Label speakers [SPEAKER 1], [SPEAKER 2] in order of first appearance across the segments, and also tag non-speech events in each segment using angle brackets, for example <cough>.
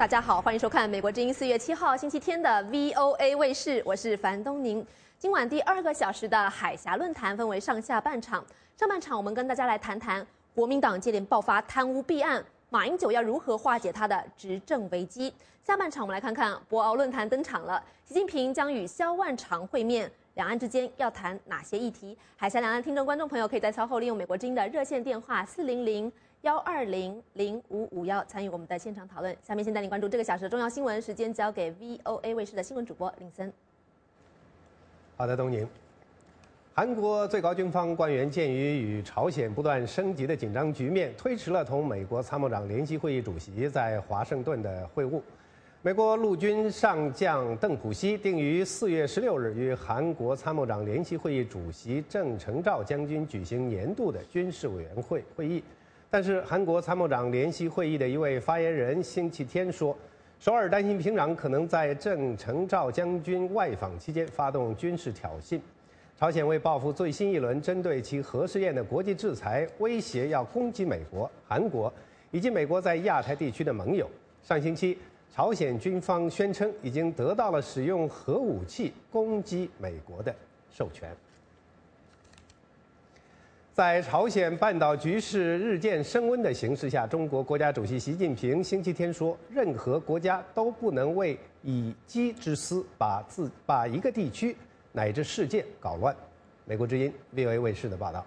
[SPEAKER 1] 大家好，欢迎收看美国之音四月七号星期天的 VOA 卫视，我是樊东宁。今晚第二个小时的海峡论坛分为上下半场，上半场我们跟大家来谈谈国民党接连爆发贪污弊案，马英九要如何化解他的执政危机。下半场我们来看看博鳌论坛登场了，习近平将与萧万长会面，两岸之间要谈哪些议题？海峡两岸听众观众朋友可以在稍后利用美国之音的热线电话四零零。幺二零零五五幺参与我们的现场讨论。下面先带你关注这个小时的重要新闻，时间交给 VOA 卫视的新闻主播林森。
[SPEAKER 2] 好的，东宁。韩国最高军方官员鉴于与朝鲜不断升级的紧张局面，推迟了同美国参谋长联席会议主席在华盛顿的会晤。美国陆军上将邓普西定于四月十六日与韩国参谋长联席会议主席郑成照将军举行年度的军事委员会会议。但是，韩国参谋长联席会议的一位发言人星期天说，首尔担心平壤可能在郑成照将军外访期间发动军事挑衅。朝鲜为报复最新一轮针对其核试验的国际制裁，威胁要攻击美国、韩国以及美国在亚太地区的盟友。上星期，朝鲜军方宣称已经得到了使用核武器攻击美国的授权。在朝鲜半岛局势日渐升温的形势下，中国国家主席习近平星期天说：“任何国家都不能为以己之私把自把一个地区乃至世界搞乱。”美国之音 VOA 卫视的报道。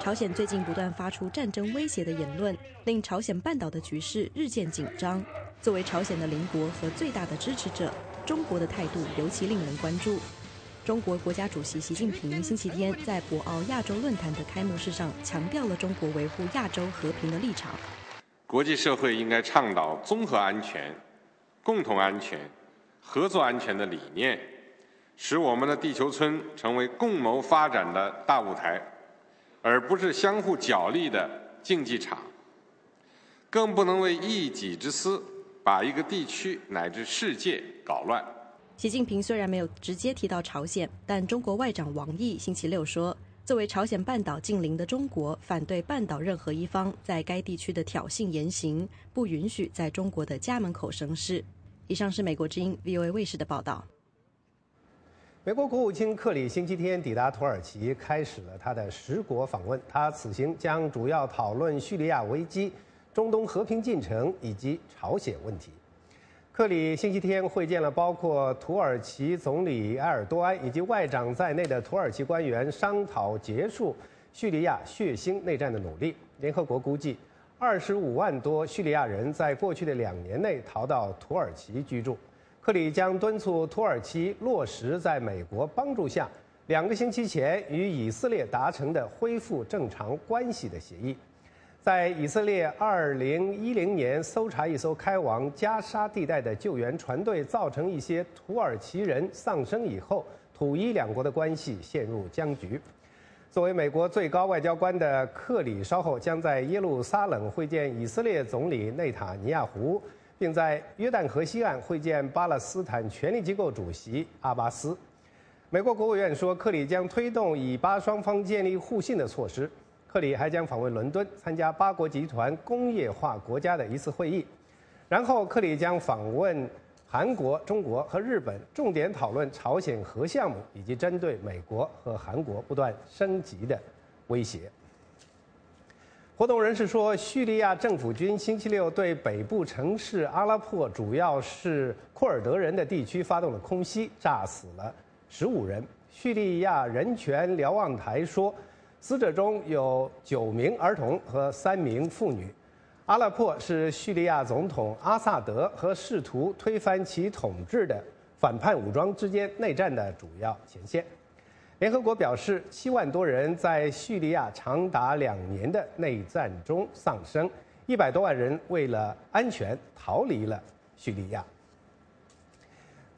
[SPEAKER 3] 朝鲜最近不断发出战争威胁的言论，令朝鲜半岛的局势日渐紧张。作为朝鲜的邻国和最大的支持者，中国的态度尤其令人关注。中国国家主席习近平星期天在博鳌亚洲论坛的开幕式上强调了中国维护亚洲和平的立场。
[SPEAKER 4] 国际社会应该倡导综合安全、共同安全、合作安全的理念，使我们的地球村成为共谋发展的大舞台，而不是相互角力的竞技场。更不能为一己之私把一个地区乃至世界搞乱。
[SPEAKER 3] 习近平虽然没有直接提到朝鲜，但中国外长王毅星期六说，作为朝鲜半岛近邻的中国，反对半岛任何一方在该地区的挑衅言行，不允许在中国的家门口生事。以上是美国之音 VOA 卫视的报道。
[SPEAKER 2] 美国国务卿克里星期天抵达土耳其，开始了他的十国访问。他此行将主要讨论叙利亚危机、中东和平进程以及朝鲜问题。克里星期天会见了包括土耳其总理埃尔多安以及外长在内的土耳其官员，商讨结束叙利亚血腥内战的努力。联合国估计，二十五万多叙利亚人在过去的两年内逃到土耳其居住。克里将敦促土耳其落实在美国帮助下两个星期前与以色列达成的恢复正常关系的协议。在以色列2010年搜查一艘开往加沙地带的救援船队，造成一些土耳其人丧生以后，土伊两国的关系陷入僵局。作为美国最高外交官的克里，稍后将在耶路撒冷会见以色列总理内塔尼亚胡，并在约旦河西岸会见巴勒斯坦权力机构主席阿巴斯。美国国务院说，克里将推动以巴双方建立互信的措施。克里还将访问伦敦，参加八国集团工业化国家的一次会议，然后克里将访问韩国、中国和日本，重点讨论朝鲜核项目以及针对美国和韩国不断升级的威胁。活动人士说，叙利亚政府军星期六对北部城市阿拉珀，主要是库尔德人的地区发动了空袭，炸死了十五人。叙利亚人权瞭望台说。死者中有九名儿童和三名妇女。阿勒珀是叙利亚总统阿萨德和试图推翻其统治的反叛武装之间内战的主要前线。联合国表示，七万多人在叙利亚长达两年的内战中丧生，一百多万人为了安全逃离了叙利亚。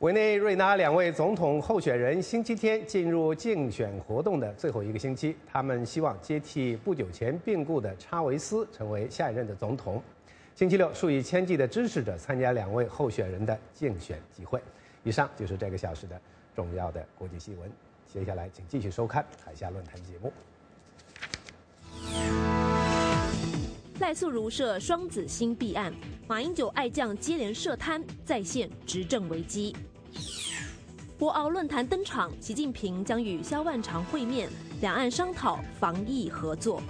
[SPEAKER 2] 委内瑞拉两位总统候选人星期天进入竞选活动的最后一个星期，他们希望接替不久前病故的查韦斯成为下一任的总统。星期六，数以千计的支持者参加两位候选人的竞选集会。以上就是这个小时的重要的国际新闻。接下来，请继续收看海峡论坛节目。
[SPEAKER 1] 赖素如涉双子星弊案，马英九爱将接连涉贪，再现执政危机。博鳌论坛登场，习近平将与萧万长会面，两岸商讨防疫合作。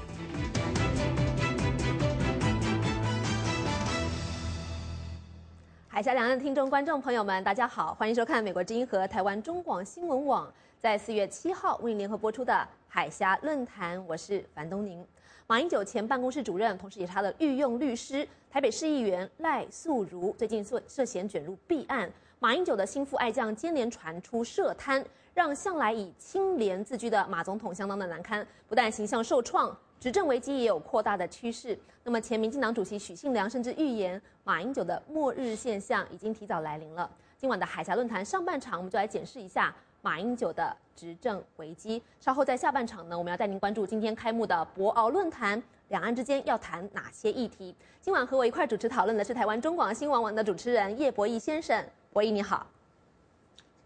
[SPEAKER 1] 海峡两岸的听众、观众朋友们，大家好，欢迎收看美国之音和台湾中广新闻网在四月七号为您联合播出的海峡论坛。我是樊东宁。马英九前办公室主任，同时也是他的御用律师，台北市议员赖素如，最近涉涉嫌卷入弊案。马英九的心腹爱将接连传出涉贪，让向来以清廉自居的马总统相当的难堪，不但形象受创。执政危机也有扩大的趋势。那么，前民进党主席许信良甚至预言，马英九的末日现象已经提早来临了。今晚的海峡论坛上半场，我们就来检视一下马英九的执政危机。稍后在下半场呢，我们要带您关注今天开幕的博鳌论坛，两岸之间要谈哪些议题？今晚和我一块主持讨论的是台湾中广新闻网的主持人叶博弈先生。博弈你好。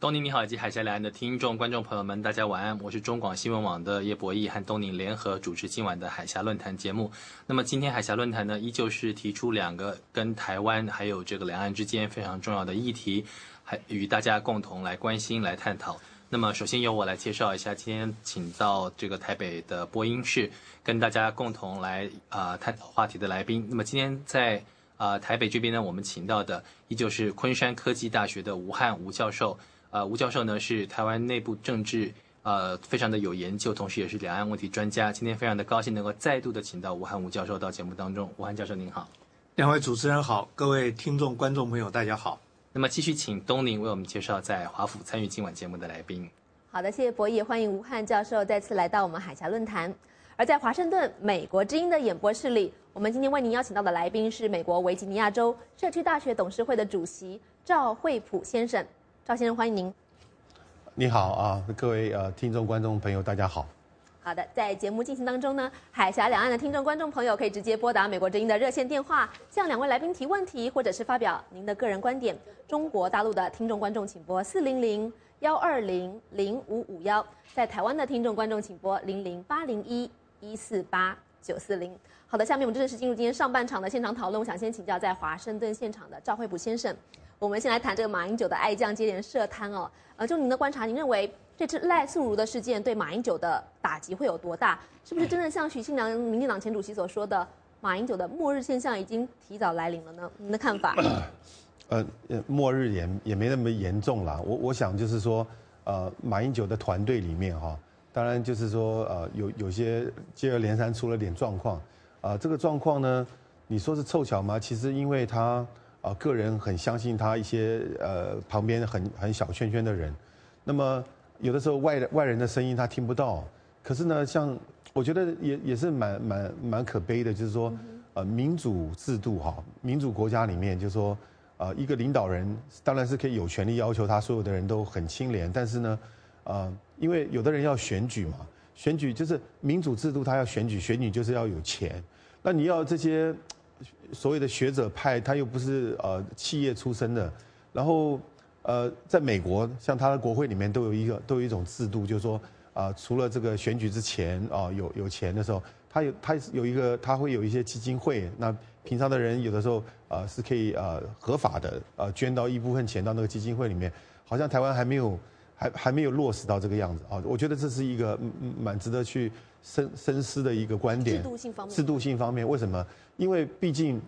[SPEAKER 5] 东宁你好，以及海峡两岸的听众、观众朋友们，大家晚安。我是中广新闻网的叶博弈，和东宁联合主持今晚的海峡论坛节目。那么今天海峡论坛呢，依旧是提出两个跟台湾还有这个两岸之间非常重要的议题，还与大家共同来关心、来探讨。那么首先由我来介绍一下今天请到这个台北的播音室，跟大家共同来啊探讨话题的来宾。那么今天在啊台北这边呢，我们请到的依旧是昆山科技大学的吴汉吴教授。呃，吴教授呢是台湾内部政治呃非常的有研究，同时也是两岸问题专家。今天非常的高兴能够再度的请到吴汉吴教授到节目当中。吴汉教授您好，
[SPEAKER 6] 两位主持人好，各位听众观众朋友大家好。
[SPEAKER 5] 那么继续请东宁为我们介绍在华府参与今晚节目的来宾。
[SPEAKER 1] 好的，谢谢博弈，欢迎吴汉教授再次来到我们海峡论坛。而在华盛顿美国之音的演播室里，我们今天为您邀请到的来宾是美国维吉尼亚州社区大学董事会的主席赵惠普先生。赵先生，欢迎您。
[SPEAKER 7] 你好啊，各位呃听众、观众朋友，大家好。
[SPEAKER 1] 好的，在节目进行当中呢，海峡两岸的听众、观众朋友可以直接拨打美国之音的热线电话，向两位来宾提问题，或者是发表您的个人观点。中国大陆的听众、观众请拨四零零幺二零零五五幺，在台湾的听众、观众请拨零零八零一一四八九四零。好的，下面我们正式进入今天上半场的现场讨论。我想先请教在华盛顿现场的赵惠普先生。我们先来谈这个马英九的爱将接连涉贪哦，呃，就您的观察，您认为这次赖素如的事件对马英九的打击会有多大？是不是真的像许信良民进党前主席所说的，马英九的末日现象已经提早来临了呢？您的看法？
[SPEAKER 7] 呃，末日也也没那么严重啦。我我想就是说，呃，马英九的团队里面哈，当然就是说，呃，有有些接二连三出了点状况，啊，这个状况呢，你说是凑巧吗？其实因为他。啊，个人很相信他一些呃旁边很很小圈圈的人，那么有的时候外外人的声音他听不到，可是呢，像我觉得也也是蛮蛮蛮可悲的，就是说，呃，民主制度哈，民主国家里面就是说，呃，一个领导人当然是可以有权利要求他所有的人都很清廉，但是呢，呃，因为有的人要选举嘛，选举就是民主制度，他要选举，选举就是要有钱，那你要这些。所谓的学者派，他又不是呃企业出身的，然后呃，在美国，像他的国会里面都有一个都有一种制度，就是说啊，除了这个选举之前啊有有钱的时候，他有他有一个他会有一些基金会，那平常的人有的时候啊是可以啊合法的啊捐到一部分钱到那个基金会里面，好像台湾还没有还还没有落实到这个样子啊，我觉得这是一个蛮值得去。深深思的一个观点，
[SPEAKER 1] 制度性方面，
[SPEAKER 7] 制度性方面，为什么？因为毕竟，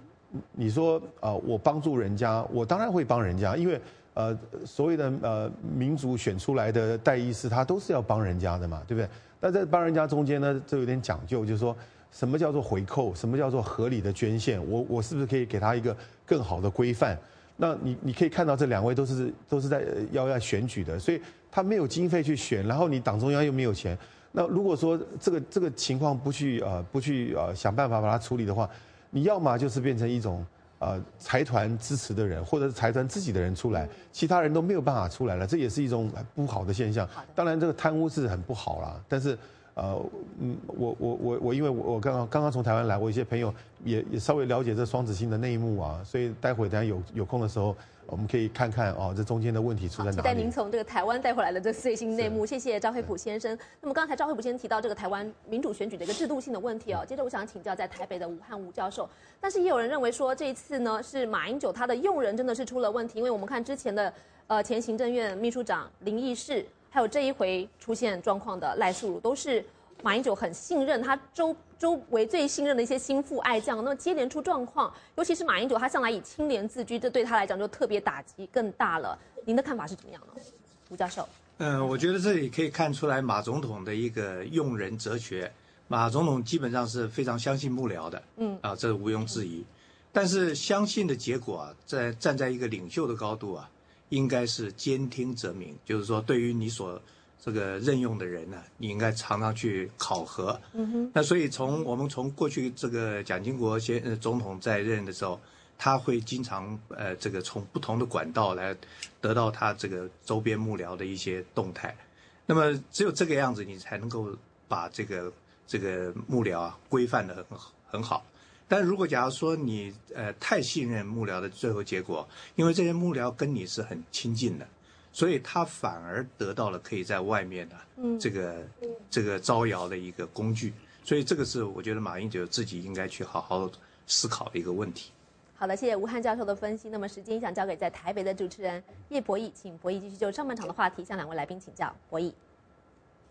[SPEAKER 7] 你说啊，我帮助人家，我当然会帮人家，因为呃，所谓的呃民主选出来的代议士，他都是要帮人家的嘛，对不对？那在帮人家中间呢，就有点讲究，就是说什么叫做回扣，什么叫做合理的捐献，我我是不是可以给他一个更好的规范？那你你可以看到这两位都是都是在要要选举的，所以他没有经费去选，然后你党中央又没有钱。那如果说这个这个情况不去呃不去呃想办法把它处理的话，你要么就是变成一种呃财团支持的人，或者是财团自己的人出来，其他人都没有办法出来了，这也是一种不好的现象。当然这个贪污是很不好啦，但是呃，嗯，我我我我，因为我我刚刚刚刚从台湾来，我一些朋友也也稍微了解这双子星的内幕啊，所以待会等下有有空的时候，我们可以看看哦，这中间的问题出在哪里。
[SPEAKER 1] 期待您从这个台湾带回来的这最新内幕，谢谢赵惠普先生。那么刚才赵惠普先生提到这个台湾民主选举的一个制度性的问题哦，接着我想请教在台北的武汉吴教授，但是也有人认为说这一次呢是马英九他的用人真的是出了问题，因为我们看之前的呃前行政院秘书长林义士。还有这一回出现状况的赖素如，都是马英九很信任他周周围最信任的一些心腹爱将。那么接连出状况，尤其是马英九，他向来以清廉自居，这对他来讲就特别打击更大了。您的看法是怎么样呢，吴教授？
[SPEAKER 6] 嗯，我觉得这里可以看出来马总统的一个用人哲学。马总统基本上是非常相信幕僚的，嗯啊，这毋庸置疑。但是相信的结果啊，在站在一个领袖的高度啊。应该是兼听则明，就是说，对于你所这个任用的人呢，你应该常常去考核。嗯哼。那所以从我们从过去这个蒋经国先呃总统在任的时候，他会经常呃这个从不同的管道来得到他这个周边幕僚的一些动态。那么只有这个样子，你才能够把这个这个幕僚啊规范的很很好。但如果假如说你呃太信任幕僚的最后结果，因为这些幕僚跟你是很亲近的，所以他反而得到了可以在外面的这个这个招摇的一个工具，所以这个是我觉得马英九自己应该去好好思考的一个问题。
[SPEAKER 1] 好的，谢谢吴汉教授的分析。那么时间想交给在台北的主持人叶博弈，请博弈继续就上半场的话题向两位来宾请教。博弈，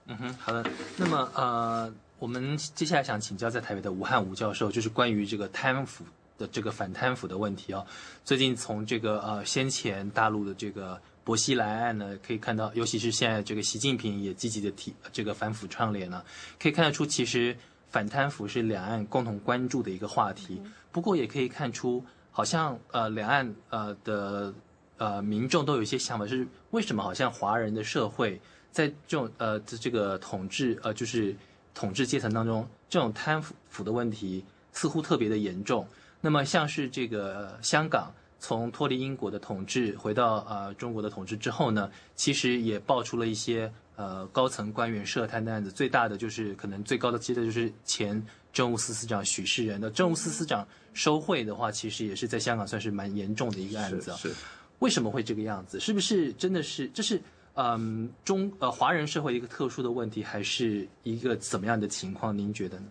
[SPEAKER 5] 嗯哼，好的。那么呃。我们接下来想请教在台北的吴汉吴教授，就是关于这个贪腐的这个反贪腐的问题哦。最近从这个呃先前大陆的这个薄熙来案呢，可以看到，尤其是现在这个习近平也积极的提这个反腐倡廉呢，可以看得出，其实反贪腐是两岸共同关注的一个话题。不过也可以看出，好像呃两岸呃的呃民众都有一些想法，是为什么好像华人的社会在这种呃这个统治呃就是。统治阶层当中，这种贪腐的问题似乎特别的严重。那么，像是这个香港从脱离英国的统治回到呃中国的统治之后呢，其实也爆出了一些呃高层官员涉贪的案子。最大的就是可能最高的阶的就是前政务司司长许世仁的政务司司长收贿的话，其实也是在香港算是蛮严重的一个案子。
[SPEAKER 6] 是，
[SPEAKER 5] 为什么会这个样子？是不是真的是这是？嗯，中呃华人社会一个特殊的问题，还是一个怎么样的情况？您觉得呢？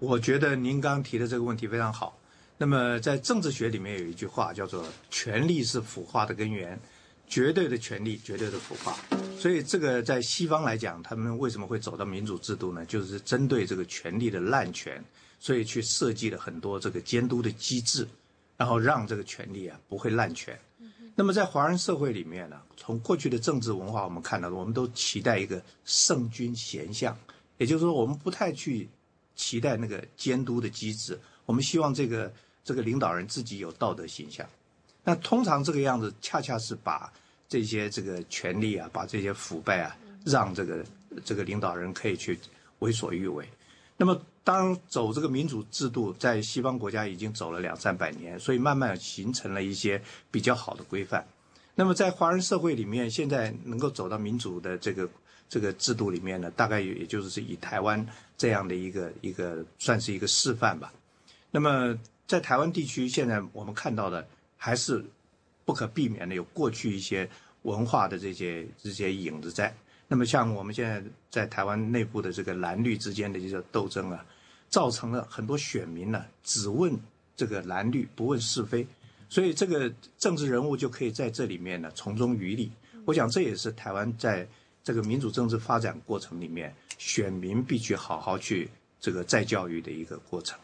[SPEAKER 6] 我觉得您刚提的这个问题非常好。那么在政治学里面有一句话叫做“权力是腐化的根源”，绝对的权力，绝对的腐化。所以这个在西方来讲，他们为什么会走到民主制度呢？就是针对这个权力的滥权，所以去设计了很多这个监督的机制，然后让这个权力啊不会滥权。那么在华人社会里面呢，从过去的政治文化，我们看到，我们都期待一个圣君贤相，也就是说，我们不太去期待那个监督的机制，我们希望这个这个领导人自己有道德形象。那通常这个样子，恰恰是把这些这个权力啊，把这些腐败啊，让这个这个领导人可以去为所欲为。那么，当走这个民主制度，在西方国家已经走了两三百年，所以慢慢形成了一些比较好的规范。那么，在华人社会里面，现在能够走到民主的这个这个制度里面呢，大概也就是以台湾这样的一个一个算是一个示范吧。那么，在台湾地区，现在我们看到的还是不可避免的有过去一些文化的这些这些影子在。那么，像我们现在在台湾内部的这个蓝绿之间的这个斗争啊，造成了很多选民呢只问这个蓝绿，不问是非，所以这个政治人物就可以在这里面呢从中渔利。我想这也是台湾在这个民主政治发展过程里面，选民必须好好去这个再教育的一个过程。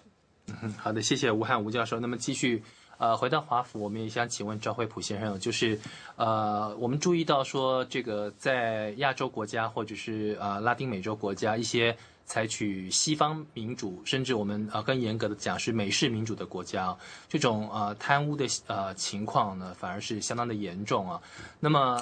[SPEAKER 5] 嗯，好的，谢谢吴汉吴教授。那么继续。呃，回到华府，我们也想请问赵惠普先生，就是，呃，我们注意到说，这个在亚洲国家或者是呃拉丁美洲国家，一些采取西方民主，甚至我们呃更严格的讲是美式民主的国家，这种呃贪污的呃情况呢，反而是相当的严重啊。那么，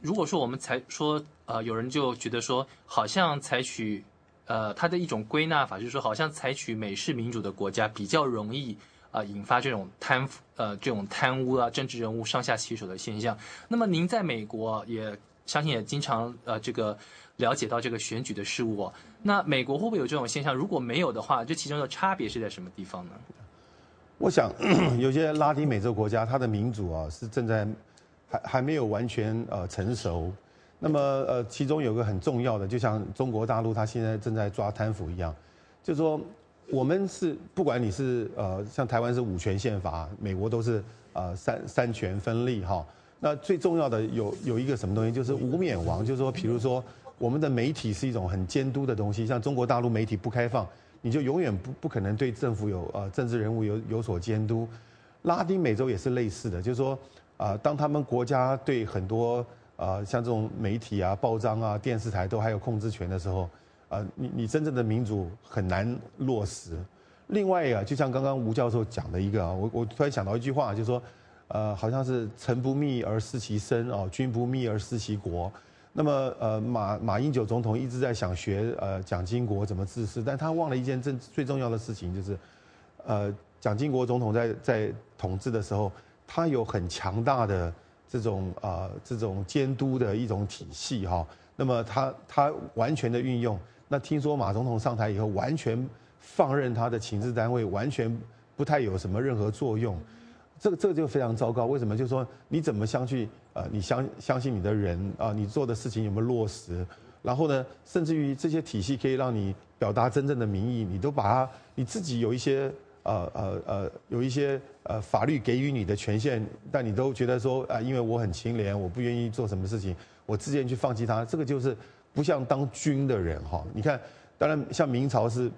[SPEAKER 5] 如果说我们才说，呃，有人就觉得说，好像采取，呃，他的一种归纳法，就是说，好像采取美式民主的国家比较容易。啊，引发这种贪腐，呃，这种贪污啊，政治人物上下其手的现象。那么您在美国也相信也经常呃这个了解到这个选举的事物。那美国会不会有这种现象？如果没有的话，这其中的差别是在什么地方呢？
[SPEAKER 7] 我想，<coughs> 有些拉丁美洲国家，它的民主啊是正在还还没有完全呃成熟。那么呃，其中有个很重要的，就像中国大陆，它现在正在抓贪腐一样，就说我们是不管你是呃像台湾是五权宪法，美国都是呃三三权分立哈。那最重要的有有一个什么东西，就是无冕王，就是说，比如说我们的媒体是一种很监督的东西，像中国大陆媒体不开放。你就永远不不可能对政府有呃政治人物有有所监督，拉丁美洲也是类似的，就是说啊，当他们国家对很多呃像这种媒体啊、报章啊、电视台都还有控制权的时候，呃，你你真正的民主很难落实。另外啊，就像刚刚吴教授讲的一个啊，我我突然想到一句话，就是说，呃，好像是臣不密而失其身哦，君不密而失其国。那么，呃，马马英九总统一直在想学呃蒋经国怎么治世，但他忘了一件正最重要的事情，就是，呃，蒋经国总统在在统治的时候，他有很强大的这种啊这种监督的一种体系哈。那么他他完全的运用，那听说马总统上台以后，完全放任他的情治单位，完全不太有什么任何作用。这个这个就非常糟糕，为什么？就是说你怎么相信？呃，你相相信你的人啊？你做的事情有没有落实？然后呢，甚至于这些体系可以让你表达真正的民意，你都把它你自己有一些呃呃呃有一些呃法律给予你的权限，但你都觉得说啊，因为我很清廉，我不愿意做什么事情，我自愿去放弃它。这个就是不像当军的人哈。你看，当然像明朝是。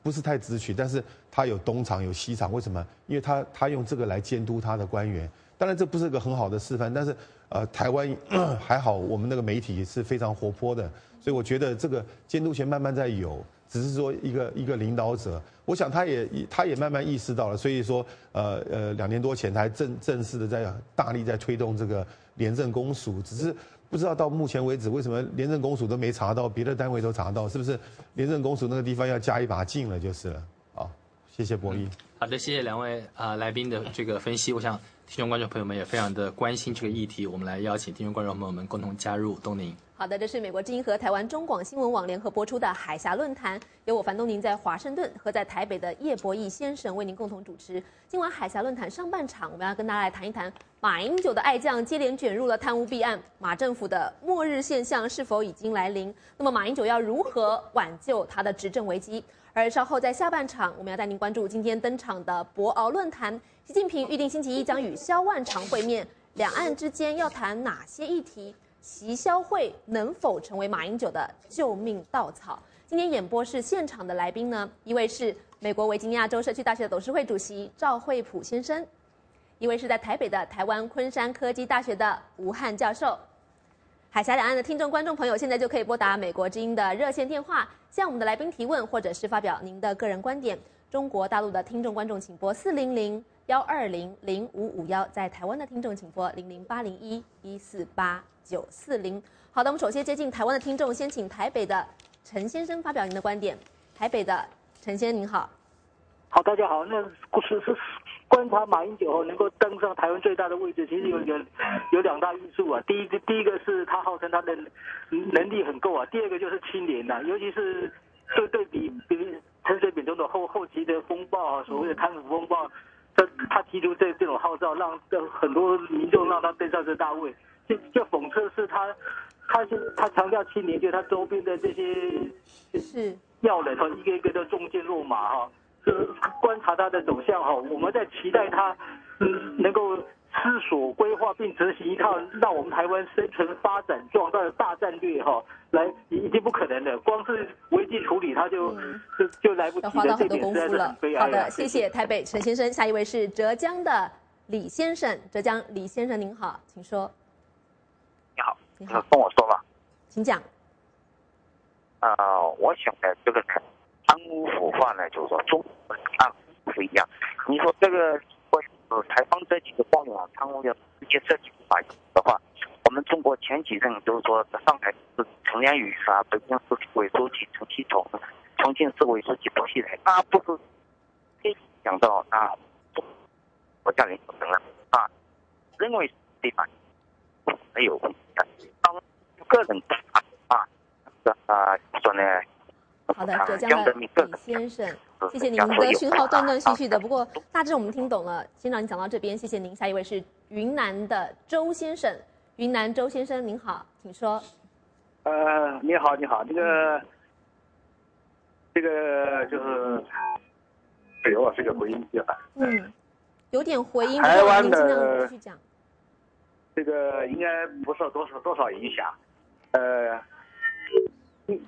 [SPEAKER 7] 不是太直取，但是他有东厂有西厂，为什么？因为他他用这个来监督他的官员。当然这不是个很好的示范，但是呃，台湾 <coughs> 还好，我们那个媒体是非常活泼的，所以我觉得这个监督权慢慢在有，只是说一个一个领导者，我想他也他也慢慢意识到了，所以说呃呃两年多前他还正正式的在大力在推动这个廉政公署，只是。不知道到目前为止，为什么廉政公署都没查到，别的单位都查到，是不是廉政公署那个地方要加一把劲了？就是了。好，谢谢博弈。
[SPEAKER 5] 好的，谢谢两位啊来宾的这个分析。我想听众观众朋友们也非常的关心这个议题，我们来邀请听众观众朋友们共同加入。东宁。
[SPEAKER 1] 好的，这是美国之音和台湾中广新闻网联合播出的海峡论坛，由我樊东宁在华盛顿和在台北的叶博弈先生为您共同主持。今晚海峡论坛上半场，我们要跟大家来谈一谈马英九的爱将接连卷入了贪污弊案，马政府的末日现象是否已经来临？那么马英九要如何挽救他的执政危机？而稍后在下半场，我们要带您关注今天登场的博鳌论坛，习近平预定星期一将与萧万长会面，两岸之间要谈哪些议题？习消会能否成为马英九的救命稻草？今天演播室现场的来宾呢，一位是美国维吉尼亚州社区大学的董事会主席赵惠普先生，一位是在台北的台湾昆山科技大学的吴汉教授。海峡两岸的听众观众朋友，现在就可以拨打美国之音的热线电话，向我们的来宾提问，或者是发表您的个人观点。中国大陆的听众观众请拨四零零幺二零零五五幺，在台湾的听众请拨零零八零一一四八。九四零，好的，我们首先接近台湾的听众，先请台北的陈先生发表您的观点。台北的陈先生您好，
[SPEAKER 8] 好，大家好。那是是观察马英九能够登上台湾最大的位置，其实有有有两大因素啊。第一个第一个是他号称他的能力很够啊，第二个就是清廉呐，尤其是对对比比陈水扁总统后后期的风暴啊，所谓的贪腐风暴，他他提出这这种号召，让很多民众让他登上这大位。就就讽刺是他，他是他强调清廉，就他周边的这些
[SPEAKER 1] 是
[SPEAKER 8] 要人哈，一个一个都中箭落马哈。就是观察它的走向哈，我们在期待它嗯能够思索规划并执行一套让我们台湾生存发展壮大的大战略哈，来已经不可能的，光是危机处理它就就就来不及
[SPEAKER 1] 了，这
[SPEAKER 8] 点实在
[SPEAKER 1] 是悲哀。好的，谢谢台北陈先生，下一位是浙江的李先生，浙江李先生您好，请说。
[SPEAKER 9] 你好，你好跟我说吧，
[SPEAKER 1] 请讲。
[SPEAKER 9] 啊，我想呢，这个呢，贪污腐化呢，就是说中国案不一样。你说这个，呃，台方这几个官员贪污要直接涉及法院的话，我们中国前几任就是说上海是陈良宇啊，北京市委书记陈其同，重庆市委书记薄熙来，他不是可以讲到啊，国家领导人了啊，认为对吧？没有问题的。当个人啊，啊，说呢，
[SPEAKER 1] 好的，浙江
[SPEAKER 9] 江
[SPEAKER 1] 的李先生，谢谢您，的讯号断断续续的，
[SPEAKER 9] 啊
[SPEAKER 1] 不过大致我们听懂了。先让您讲到这边，谢谢您。下一位是云南的周先生，云南周先生您好，请说。
[SPEAKER 8] 呃，你好，你好，这个，这个就是，哎呦这个回音机啊，
[SPEAKER 1] 嗯，有点回音，不
[SPEAKER 8] 台湾
[SPEAKER 1] 过您尽量
[SPEAKER 8] 的
[SPEAKER 1] 继续讲。
[SPEAKER 8] 这个应该不受多少多少影响，呃，因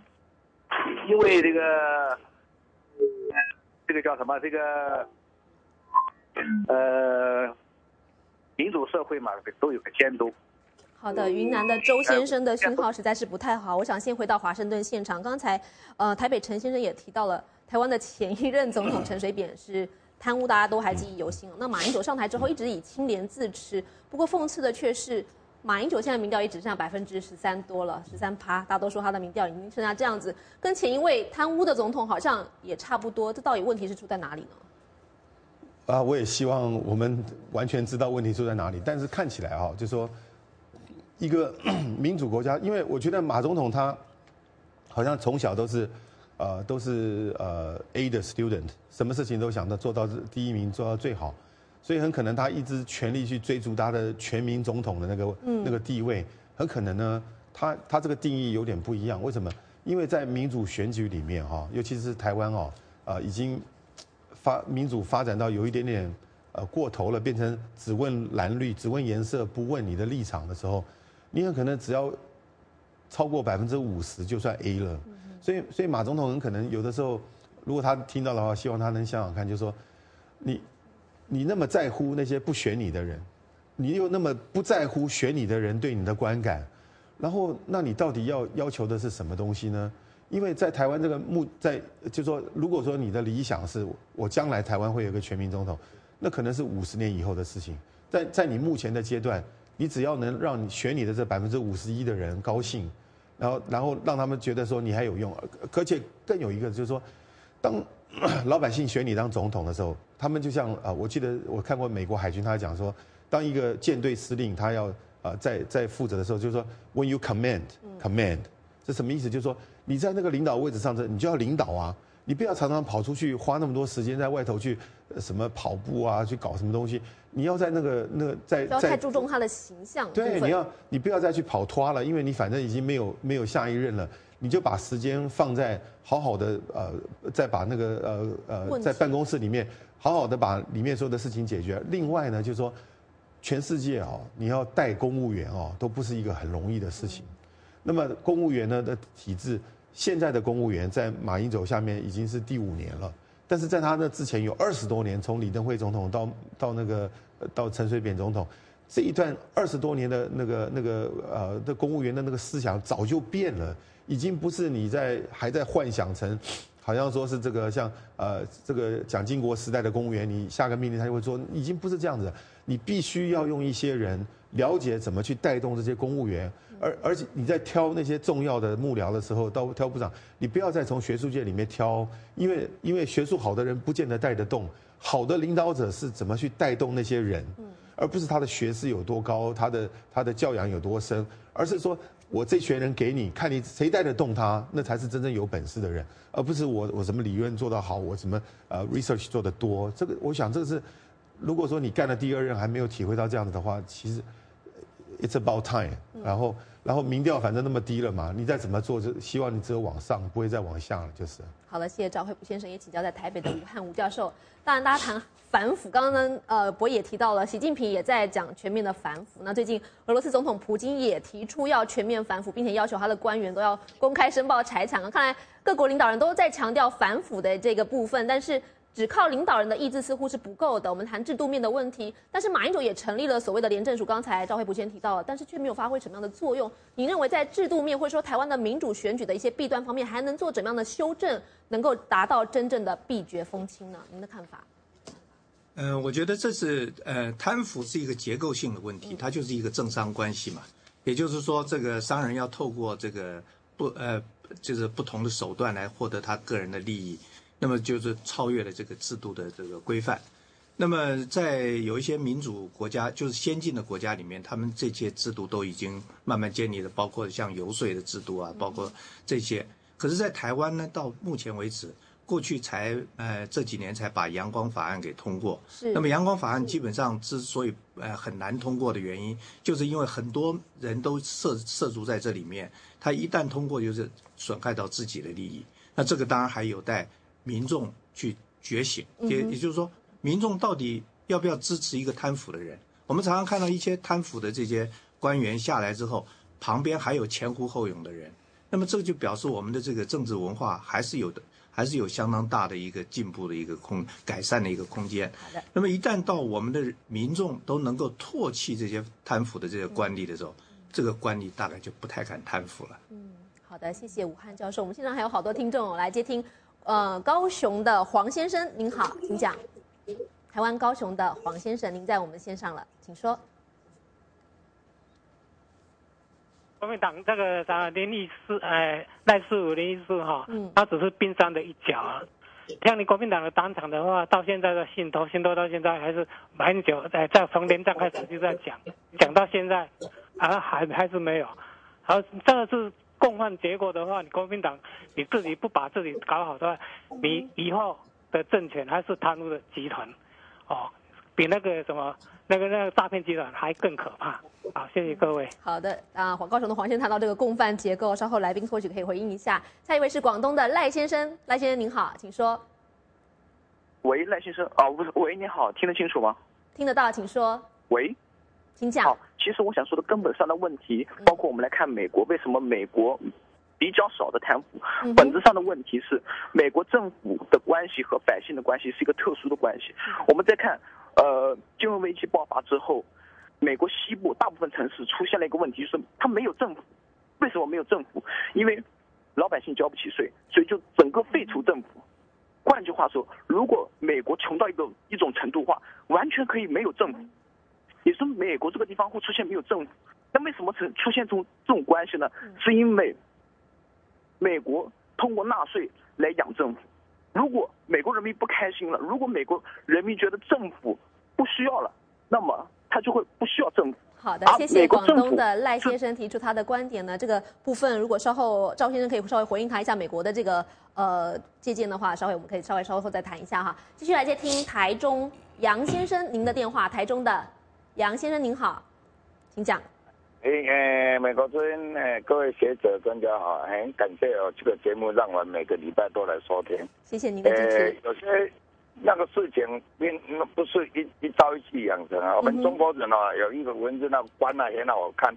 [SPEAKER 8] 因为这个，这个叫什么？这个，呃，民主社会嘛，都有个监督。
[SPEAKER 1] 好的，云南的周先生的讯号实在是不太好，我想先回到华盛顿现场。刚才，呃，台北陈先生也提到了，台湾的前一任总统陈水扁是贪污，大家都还记忆犹新。那马英九上台之后一直以清廉自持，不过讽刺的却是，马英九现在民调也只剩下百分之十三多了，十三趴，大家都说他的民调已经剩下这样子，跟前一位贪污的总统好像也差不多。这到底问题是出在哪里呢？
[SPEAKER 7] 啊，我也希望我们完全知道问题出在哪里，但是看起来哈、就说一个 <clears throat> 民主国家，因为我觉得马总统他好像从小都是呃都是呃 A 的 student，什么事情都想到做到第一名，做到最好，所以很可能他一直全力去追逐他的全民总统的那个、那个地位，很可能呢，他他这个定义有点不一样，为什么？因为在民主选举里面哈、尤其是台湾哦，啊、已经发民主发展到有一点点呃过头了，变成只问蓝绿，只问颜色，不问你的立场的时候，你很可能只要超过百分之五十就算 A 了。所以，所以马总统很可能有的时候，如果他听到的话，希望他能想想看，就是说，你你那么在乎那些不选你的人，你又那么不在乎选你的人对你的观感，然后，那你到底要要求的是什么东西呢？因为在台湾这个目在，就说如果说你的理想是我将来台湾会有一个全民总统，那可能是五十年以后的事情。在在你目前的阶段，你只要能让你选你的这百分之五十一的人高兴，然后然后让他们觉得说你还有用，而而且更有一个就是说，当 <clears throat> 老百姓选你当总统的时候，他们就像啊、呃我记得我看过美国海军他讲说，当一个舰队司令他要啊、呃在在负责的时候，就是说 when you command command，这什么意思？就是说你在那个领导位置上，这你就要领导啊，你不要常常跑出去花那么多时间在外头去、呃什么跑步啊，去搞什么东西，你要在那个那个在
[SPEAKER 1] 不要太注重他的形象
[SPEAKER 7] 对，你要你不要再去跑脱了，因为你反正已经没有没有下一任了，你就把时间放在好好的呃，再把那个呃呃在办公室里面好好的把里面所有的事情解决。另外呢，就是说，全世界哦，你要带公务员哦，都不是一个很容易的事情。那么公务员呢的体制，现在的公务员在马英九下面已经是第五年了，但是在他那之前有二十多年，从李登辉总统到到那个呃到陈水扁总统，这一段二十多年的那个那个呃的公务员的那个思想早就变了，已经不是你在还在幻想成。好像说是这个像呃这个蒋经国时代的公务员，你下个命令他就会做，已经不是这样子。你必须要用一些人了解怎么去带动这些公务员，而而且你在挑那些重要的幕僚的时候，到挑部长，你不要再从学术界里面挑，因为因为学术好的人不见得带得动，好的领导者是怎么去带动那些人，而不是他的学识有多高，他的他的教养有多深，而是说我这群人给你，看你谁带得动他，那才是真正有本事的人，而不是我我什么理论做得好，我什么呃 research 做得多。这个我想这个是，如果说你干了第二任还没有体会到这样子的话，其实 it's about time。然后然后民调反正那么低了嘛，你再怎么做，就希望你只有往上，不会再往下了，就是。
[SPEAKER 1] 好了，谢谢赵惠普先生，也请教在台北的武汉吴教授。当然，大家谈反腐，刚刚呢，呃，博也提到了，习近平也在讲全面的反腐。那最近俄罗斯总统普京也提出要全面反腐，并且要求他的官员都要公开申报财产。看来各国领导人都在强调反腐的这个部分，但是只靠领导人的意志似乎是不够的。我们谈制度面的问题，但是马英九也成立了所谓的廉政署，刚才赵惠普先提到了，但是却没有发挥什么样的作用。你认为在制度面或者说台湾的民主选举的一些弊端方面，还能做怎么样的修正，能够达到真正的闭绝风清呢？您的看法？
[SPEAKER 6] 嗯，我觉得这是呃，贪腐是一个结构性的问题，它就是一个政商关系嘛。也就是说，这个商人要透过这个不呃，就是不同的手段来获得他个人的利益，那么就是超越了这个制度的这个规范。那么在有一些民主国家，就是先进的国家里面，他们这些制度都已经慢慢建立了，包括像游说的制度啊，包括这些。可是，在台湾呢，到目前为止，过去才呃这几年才把阳光法案给通过。
[SPEAKER 1] 是。
[SPEAKER 6] 那么阳光法案基本上之所以呃很难通过的原因，就是因为很多人都涉涉足在这里面，他一旦通过，就是损害到自己的利益。那这个当然还有待民众去觉醒，也也就是说。民众到底要不要支持一个贪腐的人？我们常常看到一些贪腐的这些官员下来之后，旁边还有前呼后拥的人。那么这个就表示我们的这个政治文化还是有的，还是有相当大的一个进步的一个空改善的一个空间。那么一旦到我们的民众都能够唾弃这些贪腐的这些官吏的时候，这个官吏大概就不太敢贪腐了。
[SPEAKER 1] 嗯，好的，谢谢武汉教授。我们现在还有好多听众来接听。呃，高雄的黄先生，您好，请讲。台湾高雄的黄先生，您在我们线上了，请说。
[SPEAKER 10] 国民党这个啥林立四，哎，赖世武林立四哈，嗯，他只是冰山的一角啊。像你国民党的党场的话，到现在的信托，信托到现在还是蛮久，在在从连战开始就在讲，讲到现在，啊，还还是没有。好，这个是共犯结果的话，你国民党你自己不把自己搞好的话，你以后。的政权还是贪污的集团，哦，比那个什么那个那个诈骗集团还更可怕。好，谢谢各位。
[SPEAKER 1] 好的啊，黄高雄的黄先生谈到这个共犯结构，稍后来宾或许可以回应一下。下一位是广东的赖先生，赖先生您好，请说。
[SPEAKER 11] 喂，赖先生啊，不是，喂，你好，听得清楚吗？
[SPEAKER 1] 听得到，请说。
[SPEAKER 11] 喂，
[SPEAKER 1] 请讲。
[SPEAKER 11] 好，其实我想说的根本上的问题，包括我们来看美国，为什么美国？比较少的贪腐，本质上的问题是美国政府的关系和百姓的关系是一个特殊的关系。我们再看，呃，金融危机爆发之后，美国西部大部分城市出现了一个问题，就是它没有政府。为什么没有政府？因为老百姓交不起税，所以就整个废除政府。换句话说，如果美国穷到一个一种程度的话，完全可以没有政府。也是美国这个地方会出现没有政府。那为什么是出现这种这种关系呢？是因为。美国通过纳税来养政府，如果美国人民不开心了，如果美国人民觉得政府不需要了，那么他就会不需要政府。
[SPEAKER 1] 好的，谢谢广东的赖先生提出他的观点呢。这个部分如果稍后赵先生可以稍微回应他一下美国的这个呃借鉴的话，稍微我们可以稍微稍后再谈一下哈。继续来接听台中杨先生您的电话，台中的杨先生您好，请讲。
[SPEAKER 12] 诶，美国之音诶，各位学者专家好，很感谢哦，这个节目让我每个礼拜都来收听。
[SPEAKER 1] 谢谢您的支持。
[SPEAKER 12] 有些那个事情并不是一一朝一夕养成啊。我们中国人哦，有一个文字，那官啊很好看，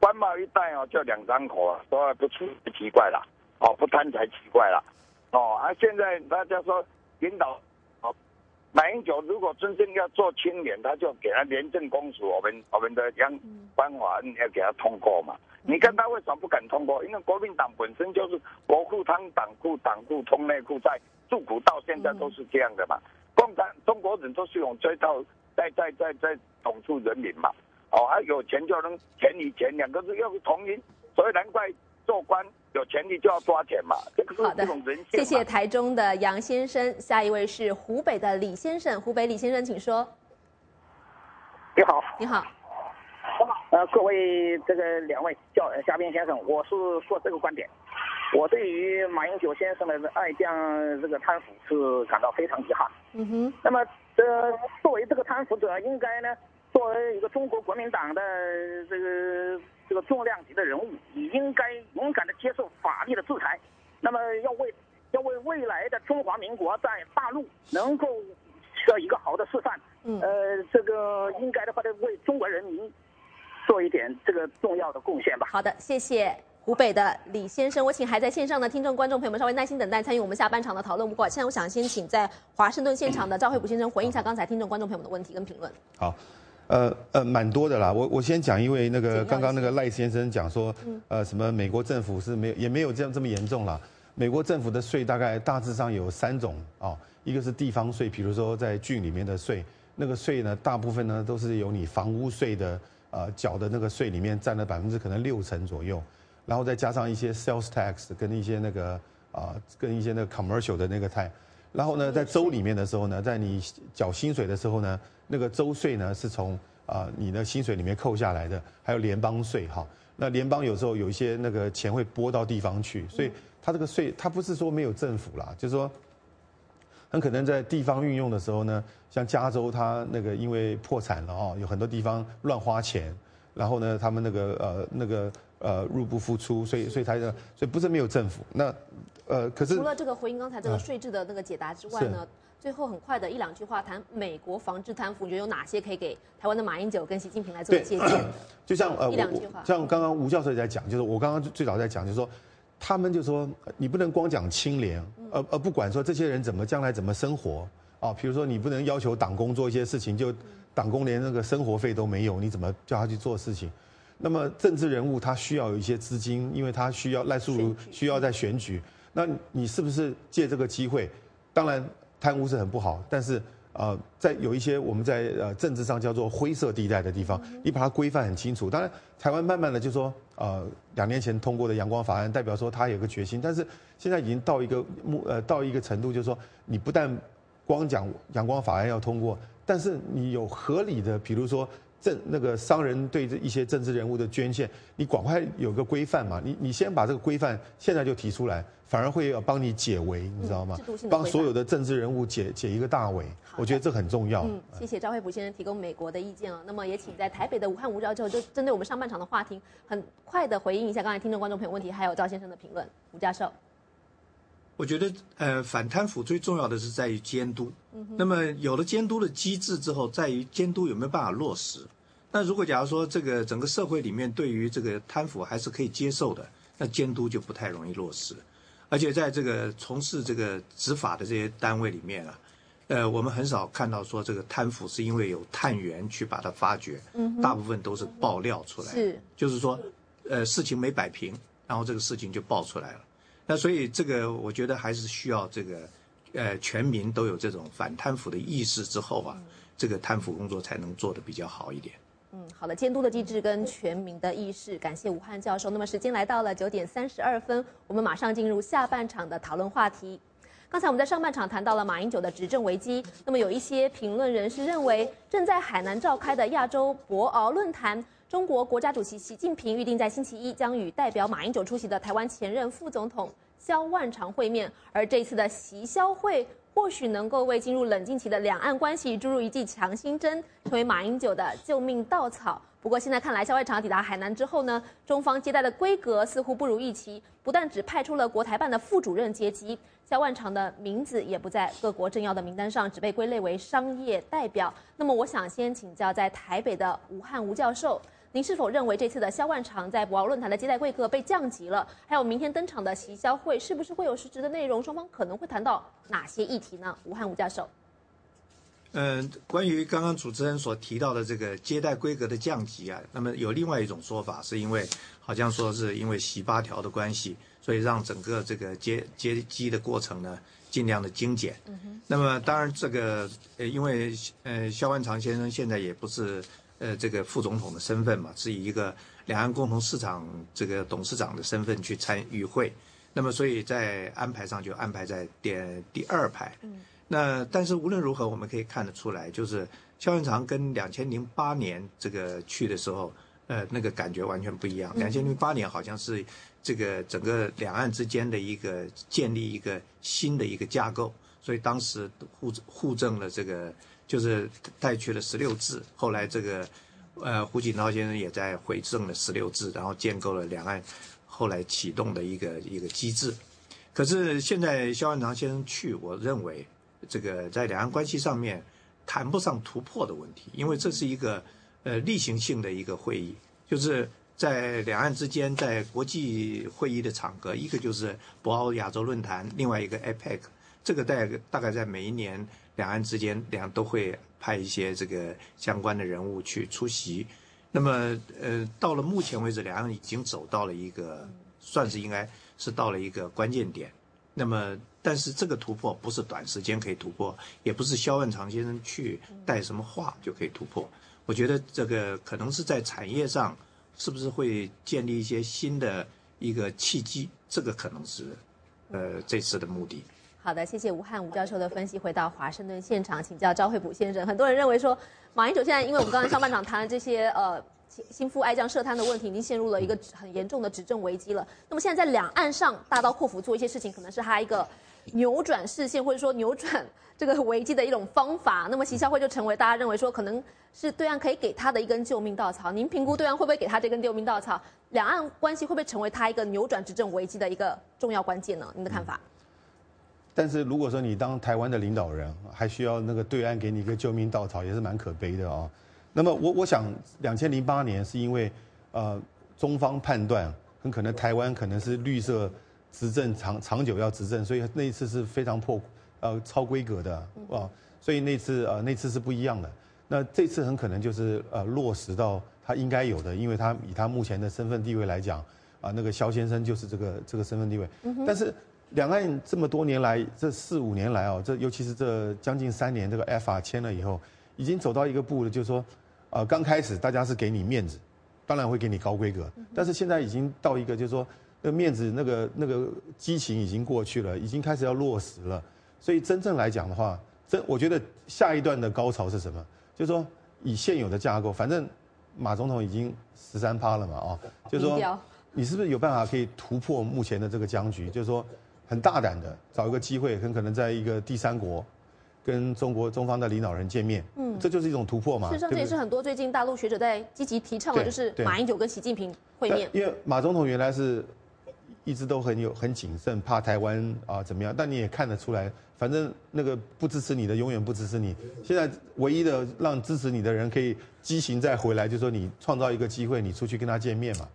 [SPEAKER 12] 官帽一戴哦，就两张口啊，说不出奇怪了，哦，不贪才奇怪了，哦，啊，现在大家说领导。马英九如果真正要做青年，他就给他廉政公署，我们我们的央官法要给他通过嘛？你看他为什么不敢通过？因为国民党本身就是国库通党库，党库通内库，在驻股到现在都是这样的嘛。共产中国人都是用这套在在在在统治人民嘛。哦，啊有钱就能钱与钱两个字又是同音，所以难怪做官。有权利就要抓钱嘛，这个是这种人性。
[SPEAKER 1] 谢谢台中的杨先生，下一位是湖北的李先生，湖北李先生，请说。
[SPEAKER 13] 你好，
[SPEAKER 1] 你好，
[SPEAKER 13] 呃，各位这个两位教嘉宾先生，我是说这个观点，我对于马英九先生的爱将这个贪腐是感到非常遗憾。
[SPEAKER 1] 嗯哼。
[SPEAKER 13] 那么，呃，作为这个贪腐者，应该呢，作为一个中国国民党的这个。这个重量级的人物，你应该勇敢的接受法律的制裁。那么，要为要为未来的中华民国在大陆能够做一个好的示范。
[SPEAKER 1] 嗯。
[SPEAKER 13] 呃，这个应该的话，得为中国人民做一点这个重要的贡献吧。
[SPEAKER 1] 好的，谢谢湖北的李先生。我请还在线上的听众观众朋友们稍微耐心等待，参与我们下半场的讨论。不过，现在我想先请在华盛顿现场的赵惠普先生回应一下刚才听众观众朋友们的问题跟评论。
[SPEAKER 7] 好。呃呃，蛮多的啦。我我先讲，因为那个刚刚那个赖先生讲说，呃，什么美国政府是没有也没有这样这么严重啦。美国政府的税大概大致上有三种啊，一个是地方税，比如说在郡里面的税，那个税呢，大部分呢都是由你房屋税的呃缴的那个税里面占了百分之可能六成左右，然后再加上一些 sales tax 跟一些那个啊跟一些那个 commercial 的那个 tax，然后呢，在州里面的时候呢，在你缴薪水的时候呢，那个州税呢是从啊你的薪水里面扣下来的，还有联邦税哈。那联邦有时候有一些那个钱会拨到地方去，所以它这个税它不是说没有政府啦，就是说很可能在地方运用的时候呢，像加州它那个因为破产了哦，有很多地方乱花钱，然后呢他们那个呃那个呃入不敷出，所以所以它的所以不是没有政府那。呃，可是
[SPEAKER 1] 除了这个回应刚才这个税制的那个解答之外呢，最后很快的一两句话谈美国防治贪腐，你觉得有哪些可以给台湾的马英九跟习近平来做借鉴的？
[SPEAKER 7] 就像呃，
[SPEAKER 1] 一两句话，
[SPEAKER 7] 像刚刚吴教授在讲，就是我刚刚最早在讲，就是说他们就说你不能光讲清廉，而而不管说这些人怎么将来怎么生活啊，比如说你不能要求党工做一些事情，就党工连那个生活费都没有，你怎么叫他去做事情？那么政治人物他需要有一些资金，因为他需要赖淑如需要在选举。那你是不是借这个机会？当然，贪污是很不好，但是呃，在有一些我们在呃政治上叫做灰色地带的地方，你把它规范很清楚。当然，台湾慢慢的就说，呃，两年前通过的阳光法案，代表说他有个决心，但是现在已经到一个目呃到一个程度，就是说你不但光讲阳光法案要通过，但是你有合理的，比如说。政那个商人对这一些政治人物的捐献，你赶快有个规范嘛？你你先把这个规范现在就提出来，反而会要帮你解围，你知道吗？帮所有的政治人物解解一个大围，我觉得这很重要。嗯，
[SPEAKER 1] 谢谢赵惠普先生提供美国的意见啊。那么也请在台北的武汉吴教授就针对我们上半场的话题，很快的回应一下刚才听众观众朋友问题，还有赵先生的评论。吴教授，
[SPEAKER 6] 我觉得呃反贪腐最重要的是在于监督。那么有了监督的机制之后，在于监督有没有办法落实。那如果假如说这个整个社会里面对于这个贪腐还是可以接受的，那监督就不太容易落实。而且在这个从事这个执法的这些单位里面啊，呃，我们很少看到说这个贪腐是因为有探员去把它发掘，大部分都是爆料出来，
[SPEAKER 1] 是，
[SPEAKER 6] 就是说，呃，事情没摆平，然后这个事情就爆出来了。那所以这个我觉得还是需要这个。呃，全民都有这种反贪腐的意识之后啊，这个贪腐工作才能做得比较好一点。
[SPEAKER 1] 嗯，好的，监督的机制跟全民的意识，感谢武汉教授。那么时间来到了九点三十二分，我们马上进入下半场的讨论话题。刚才我们在上半场谈到了马英九的执政危机，那么有一些评论人士认为，正在海南召开的亚洲博鳌论坛，中国国家主席习近平预定在星期一将与代表马英九出席的台湾前任副总统。萧万长会面，而这次的习萧会或许能够为进入冷静期的两岸关系注入一剂强心针，成为马英九的救命稻草。不过现在看来，萧万长抵达海南之后呢，中方接待的规格似乎不如预期，不但只派出了国台办的副主任接机，萧万长的名字也不在各国政要的名单上，只被归类为商业代表。那么，我想先请教在台北的吴汉吴教授。您是否认为这次的肖万长在博鳌论坛的接待贵客被降级了？还有明天登场的习萧会是不是会有实质的内容？双方可能会谈到哪些议题呢？吴汉武教授，
[SPEAKER 6] 嗯，关于刚刚主持人所提到的这个接待规格的降级啊，那么有另外一种说法，是因为好像说是因为习八条的关系，所以让整个这个接接机的过程呢尽量的精简。嗯那么当然这个呃，因为呃萧万长先生现在也不是。呃，这个副总统的身份嘛，是以一个两岸共同市场这个董事长的身份去参与会，那么所以在安排上就安排在第第二排。嗯，那但是无论如何，我们可以看得出来，就是萧元长跟两千零八年这个去的时候，呃，那个感觉完全不一样。两千零八年好像是这个整个两岸之间的一个建立一个新的一个架构，所以当时互互证了这个。就是带去了十六字，后来这个，呃，胡锦涛先生也在回正了十六字，然后建构了两岸后来启动的一个一个机制。可是现在萧万长先生去，我认为这个在两岸关系上面谈不上突破的问题，因为这是一个呃例行性的一个会议，就是在两岸之间在国际会议的场合，一个就是博鳌亚洲论坛，另外一个 APEC，这个大大概在每一年。两岸之间，两都会派一些这个相关的人物去出席。那么，呃，到了目前为止，两岸已经走到了一个，算是应该是到了一个关键点。那么，但是这个突破不是短时间可以突破，也不是萧万长先生去带什么话就可以突破。我觉得这个可能是在产业上，是不是会建立一些新的一个契机？这个可能是，呃，这次的目的。
[SPEAKER 1] 好的，谢谢吴汉吴教授的分析。回到华盛顿现场，请教赵惠普先生。很多人认为说，马英九现在因为我们刚才上半场谈了这些呃心腹爱将涉贪的问题，已经陷入了一个很严重的执政危机了。那么现在在两岸上大刀阔斧做一些事情，可能是他一个扭转视线或者说扭转这个危机的一种方法。那么习孝会就成为大家认为说，可能是对岸可以给他的一根救命稻草。您评估对岸会不会给他这根救命稻草？两岸关系会不会成为他一个扭转执政危机的一个重要关键呢？您的看法？
[SPEAKER 7] 但是如果说你当台湾的领导人，还需要那个对岸给你一个救命稻草，也是蛮可悲的啊。那么我我想，两千零八年是因为，呃，中方判断很可能台湾可能是绿色执政长长久要执政，所以那一次是非常破呃超规格的啊，所以那次呃那次是不一样的。那这次很可能就是呃落实到他应该有的，因为他以他目前的身份地位来讲，啊那个肖先生就是这个这个身份地位，但是。两岸这么多年来，这四五年来哦，这尤其是这将近三年，这个 F R 签了以后，已经走到一个步了，就是说，呃，刚开始大家是给你面子，当然会给你高规格，但是现在已经到一个就是说，那面子那个那个激情已经过去了，已经开始要落实了。所以真正来讲的话，真我觉得下一段的高潮是什么？就是说，以现有的架构，反正马总统已经十三趴了嘛，哦，就是说，你是不是有办法可以突破目前的这个僵局？就是说。很大胆的找一个机会，很可能在一个第三国，跟中国中方的领导人见面，嗯，这就是一种突破嘛。
[SPEAKER 1] 事实上，这也是很多最近大陆学者在积极提倡的，就是马英九跟习近平会面。
[SPEAKER 7] 因为马总统原来是一直都很有很谨慎，怕台湾啊怎么样，但你也看得出来，反正那个不支持你的永远不支持你。现在唯一的让支持你的人可以激情再回来，就说你创造一个机会，你出去跟他见面嘛。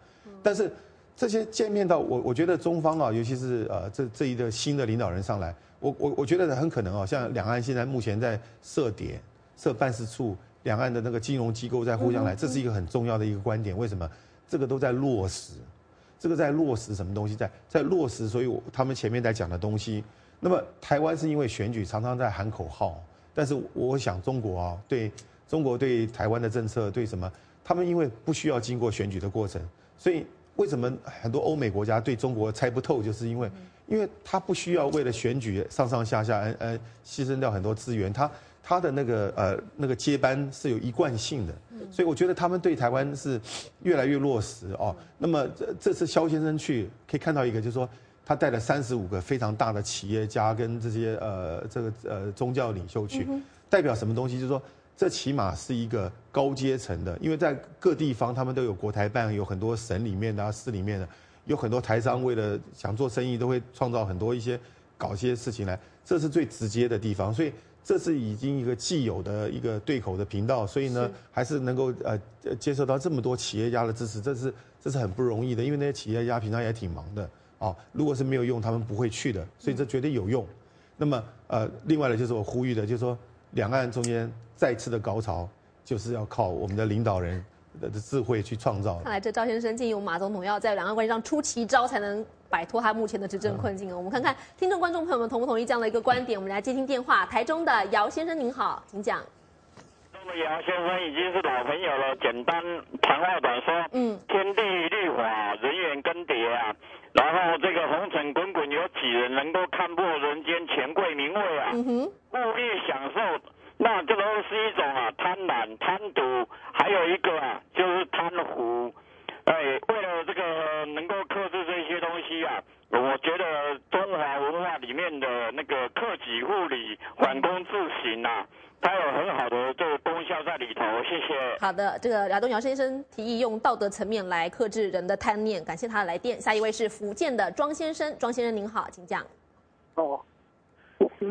[SPEAKER 7] 但是。这些见面到我，我觉得中方啊，尤其是呃这这一个新的领导人上来，我我我觉得很可能啊，像两岸现在目前在设点、设办事处，两岸的那个金融机构在互相来，这是一个很重要的一个观点。为什么？这个都在落实，这个在落实什么东西？在在落实，所以我他们前面在讲的东西。那么台湾是因为选举常常在喊口号，但是我想中国啊，对中国对台湾的政策对什么？他们因为不需要经过选举的过程，所以。为什么很多欧美国家对中国猜不透？就是因为，因为他不需要为了选举上上下下，呃，牺牲掉很多资源。他他的那个呃那个接班是有一贯性的，所以我觉得他们对台湾是越来越落实哦。那么这这次肖先生去可以看到一个，就是说他带了三十五个非常大的企业家跟这些呃这个呃宗教领袖去，代表什么东西？就是说。这起码是一个高阶层的，因为在各地方他们都有国台办，有很多省里面的、市里面的，有很多台商为了想做生意，都会创造很多一些搞一些事情来。这是最直接的地方，所以这是已经一个既有的一个对口的频道，所以呢，还是能够呃接受到这么多企业家的支持，这是这是很不容易的，因为那些企业家平常也挺忙的哦。如果是没有用，他们不会去的，所以这绝对有用。那么呃，另外呢，就是我呼吁的，就是说两岸中间。再次的高潮，就是要靠我们的领导人的智慧去创造。
[SPEAKER 1] 看来这赵先生建议我们马总统要在两岸关系上出奇招，才能摆脱他目前的执政困境啊！我们看看听众观众朋友们同不同意这样的一个观点？我们来接听电话，台中的姚先生您好，请讲。
[SPEAKER 14] 那么姚先生已经是老朋友了，简单谈话短说，嗯，天地律法，人员更迭啊，然后这个红尘滚滚，有几人能够看破人间权贵名位啊？嗯哼，物欲享受。那这都是一种啊贪婪、贪赌，还有一个啊就是贪腐。哎，为了这个能够克制这些东西啊，我觉得中华文化里面的那个克己复礼、反躬自省啊，它有很好的这个功效在里头。谢谢。
[SPEAKER 1] 好的，这个亚东尧先生提议用道德层面来克制人的贪念，感谢他的来电。下一位是福建的庄先生，庄先生您好，请讲。
[SPEAKER 15] 哦。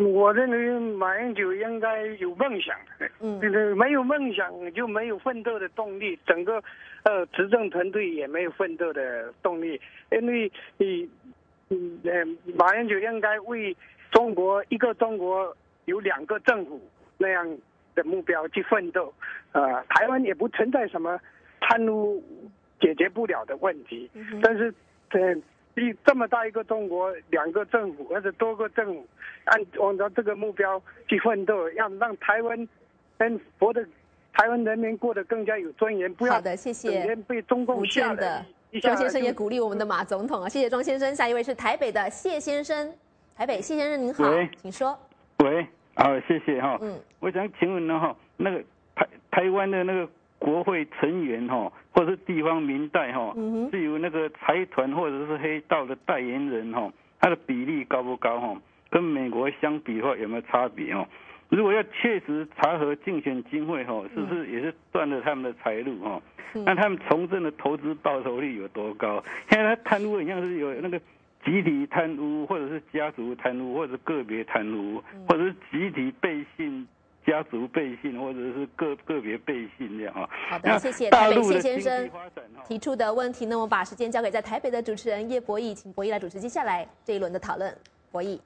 [SPEAKER 15] 我认为马英九应该有梦想，嗯，没有梦想就没有奋斗的动力，整个呃执政团队也没有奋斗的动力，因为你，嗯，呃，马英九应该为中国一个中国有两个政府那样的目标去奋斗，呃，台湾也不存在什么贪污解决不了的问题，但是，在。一这么大一个中国，两个政府或者多个政府，按按照这个目标去奋斗，要让台湾跟活的台湾人民过得更加有尊严。不要
[SPEAKER 1] 好的，谢谢。
[SPEAKER 15] 被中共吓的。
[SPEAKER 1] 庄先生也鼓励我们的马总统啊，谢谢庄先生。下一位是台北的谢先生，台北谢先生您好，请说。
[SPEAKER 16] 喂，好，谢谢哈。嗯，我想请问呢哈，那个台台湾的那个国会成员哈，或者是地方民代哈，是由那个财团或者是黑道的代言人哈，他的比例高不高哈？跟美国相比的话有没有差别哦？如果要确实查核竞选经费哈，是不是也是断了他们的财路哈？那他们从政的投资报酬率有多高？现在他贪污，像是有那个。集体贪污，或者是家族贪污，或者是个别贪污，或者是集体背信、家族背信，或者是个个别背信这样啊。
[SPEAKER 1] 好的，谢谢台北谢先生提出的问题。那我把时间交给在台北的主持人叶博弈，请博弈来主持接下来这一轮的讨论。博弈。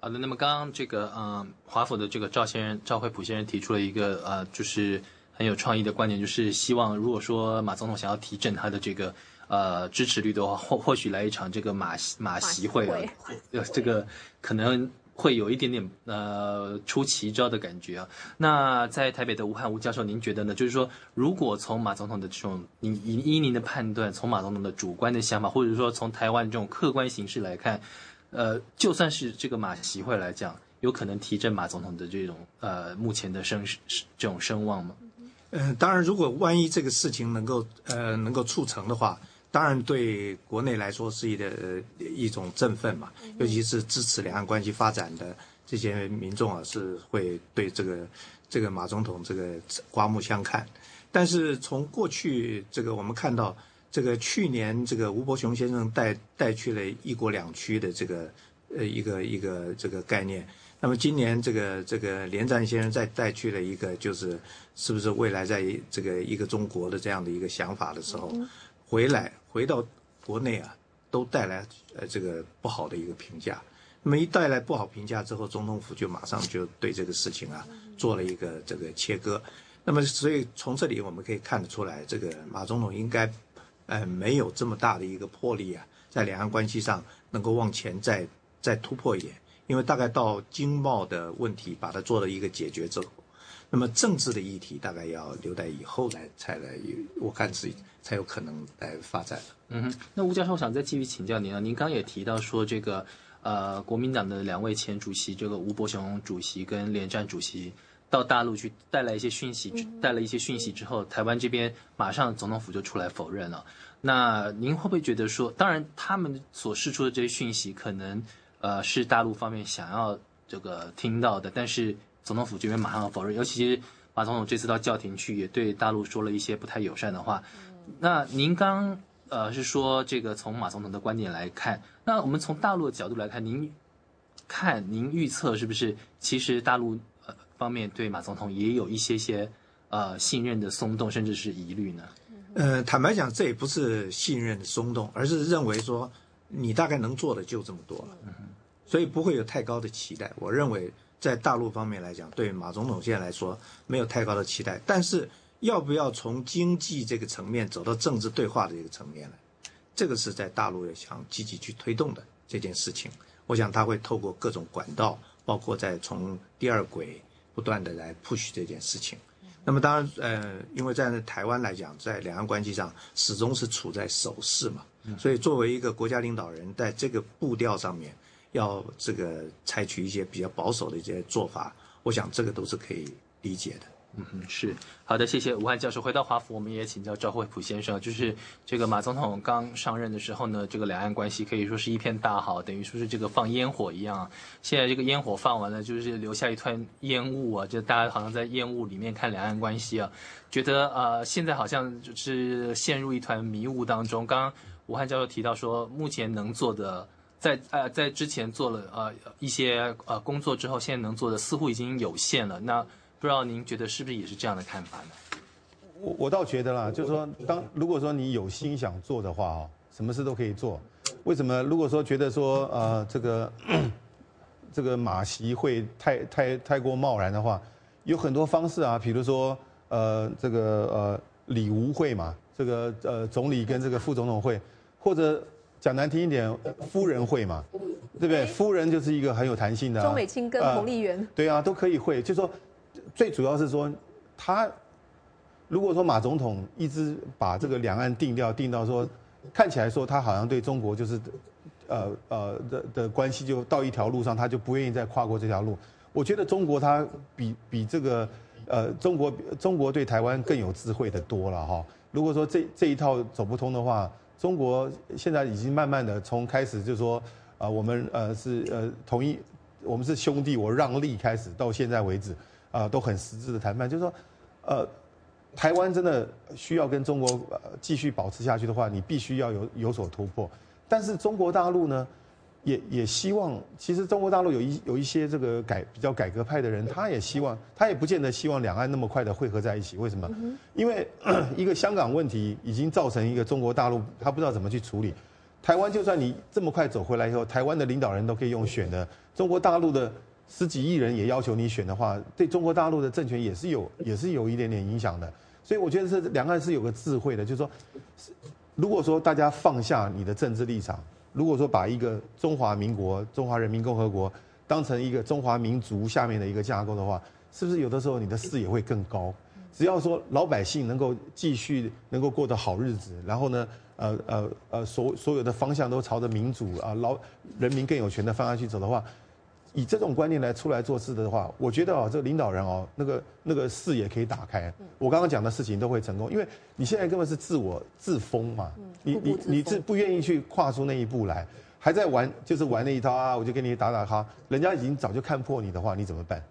[SPEAKER 5] 好的，那么刚刚这个嗯，华府的这个赵先生赵惠普先生提出了一个呃，就是很有创意的观点，就是希望如果说马总统想要提振他的这个。呃，支持率的话，或或许来一场这个马马席会啊，呃，这个可能会有一点点呃出奇招的感觉啊。那在台北的吴汉吴教授，您觉得呢？就是说，如果从马总统的这种，您以依您的判断，从马总统的主观的想法，或者说从台湾这种客观形势来看，呃，就算是这个马席会来讲，有可能提振马总统的这种呃目前的声这种声望吗？
[SPEAKER 6] 嗯，当然，如果万一这个事情能够呃能够促成的话。当然，对国内来说是一个一种振奋嘛，尤其是支持两岸关系发展的这些民众啊，是会对这个这个马总统这个刮目相看。但是从过去这个我们看到，这个去年这个吴伯雄先生带带去了一国两区的这个呃一个一个这个概念，那么今年这个这个连战先生再带去了一个就是是不是未来在这个一个中国的这样的一个想法的时候。回来回到国内啊，都带来呃这个不好的一个评价。那么一带来不好评价之后，总统府就马上就对这个事情啊做了一个这个切割。那么所以从这里我们可以看得出来，这个马总统应该呃没有这么大的一个魄力啊，在两岸关系上能够往前再再突破一点。因为大概到经贸的问题把它做了一个解决之后。那么政治的议题大概要留待以后来才来，我看是才有可能来发展
[SPEAKER 5] 嗯哼，那吴教授，我想再继续请教您啊。您刚也提到说，这个呃，国民党的两位前主席，这个吴伯雄主席跟连战主席到大陆去带来一些讯息，带了一些讯息之后，台湾这边马上总统府就出来否认了。那您会不会觉得说，当然他们所释出的这些讯息，可能呃是大陆方面想要这个听到的，但是。总统府这边马上否认，尤其是马总统这次到教廷去，也对大陆说了一些不太友善的话。那您刚呃是说这个从马总统的观点来看，那我们从大陆的角度来看，您看您预测是不是其实大陆呃方面对马总统也有一些些呃信任的松动，甚至是疑虑呢？
[SPEAKER 6] 呃，坦白讲，这也不是信任的松动，而是认为说你大概能做的就这么多了，所以不会有太高的期待。我认为。在大陆方面来讲，对马总统现在来说没有太高的期待，但是要不要从经济这个层面走到政治对话的这个层面呢？这个是在大陆也想积极去推动的这件事情。我想他会透过各种管道，包括在从第二轨不断的来 push 这件事情。那么当然，呃，因为在台湾来讲，在两岸关系上始终是处在守势嘛，所以作为一个国家领导人，在这个步调上面。要这个采取一些比较保守的一些做法，我想这个都是可以理解的。
[SPEAKER 5] 嗯哼，是好的，谢谢武汉教授。回到华府，我们也请教赵惠普先生，就是这个马总统刚上任的时候呢，这个两岸关系可以说是一片大好，等于说是这个放烟火一样。现在这个烟火放完了，就是留下一团烟雾啊，就大家好像在烟雾里面看两岸关系啊，觉得呃现在好像就是陷入一团迷雾当中。刚刚武汉教授提到说，目前能做的。在呃，在之前做了呃一些呃工作之后，现在能做的似乎已经有限了。那不知道您觉得是不是也是这样的看法呢？
[SPEAKER 7] 我我倒觉得啦，就是说，当如果说你有心想做的话哦，什么事都可以做。为什么？如果说觉得说呃这个 <clears throat> 这个马席会太太太过贸然的话，有很多方式啊，比如说呃这个呃李吴会嘛，这个呃总理跟这个副总统会，或者。讲难听一点，夫人会嘛，对不对？夫人就是一个很有弹性的。
[SPEAKER 1] 中美青跟彭丽媛。
[SPEAKER 7] 对啊，都可以会。就说，最主要是说，他如果说马总统一直把这个两岸定调定到说，看起来说他好像对中国就是呃呃的的关系就到一条路上，他就不愿意再跨过这条路。我觉得中国他比比这个呃中国中国对台湾更有智慧的多了哈。如果说这这一套走不通的话，中国现在已经慢慢的从开始就说啊我们呃是呃同意我们是兄弟，我让利开始到现在为止啊都很实质的谈判，就是说呃。台湾真的需要跟中国继续保持下去的话，你必须要有有所突破。但是中国大陆呢，也也希望，其实中国大陆有一有一些这个改比较改革派的人，他也希望，他也不见得希望两岸那么快的汇合在一起。为什么？因为一个香港问题已经造成一个中国大陆他不知道怎么去处理。台湾就算你这么快走回来以后，台湾的领导人都可以用选的，中国大陆的。十几亿人也要求你选的话，对中国大陆的政权也是有也是有一点点影响的。所以我觉得是两岸是有个智慧的，就是说，如果说大家放下你的政治立场，如果说把一个中华民国、中华人民共和国当成一个中华民族下面的一个架构的话，是不是有的时候你的视野会更高？只要说老百姓能够继续能够过得好日子，然后呢，呃呃呃，所所有的方向都朝着民主啊，老人民更有权的方向去走的话。以这种观念来出来做事的话，我觉得哦，这个领导人哦，那个那个视野可以打开。我刚刚讲的事情都会成功，因为你现在根本是自我自封嘛，你你你是不愿意去跨出那一步来，还在玩就是玩那一套啊，我就跟你打打哈，人家已经早就看破你的话，你怎么办？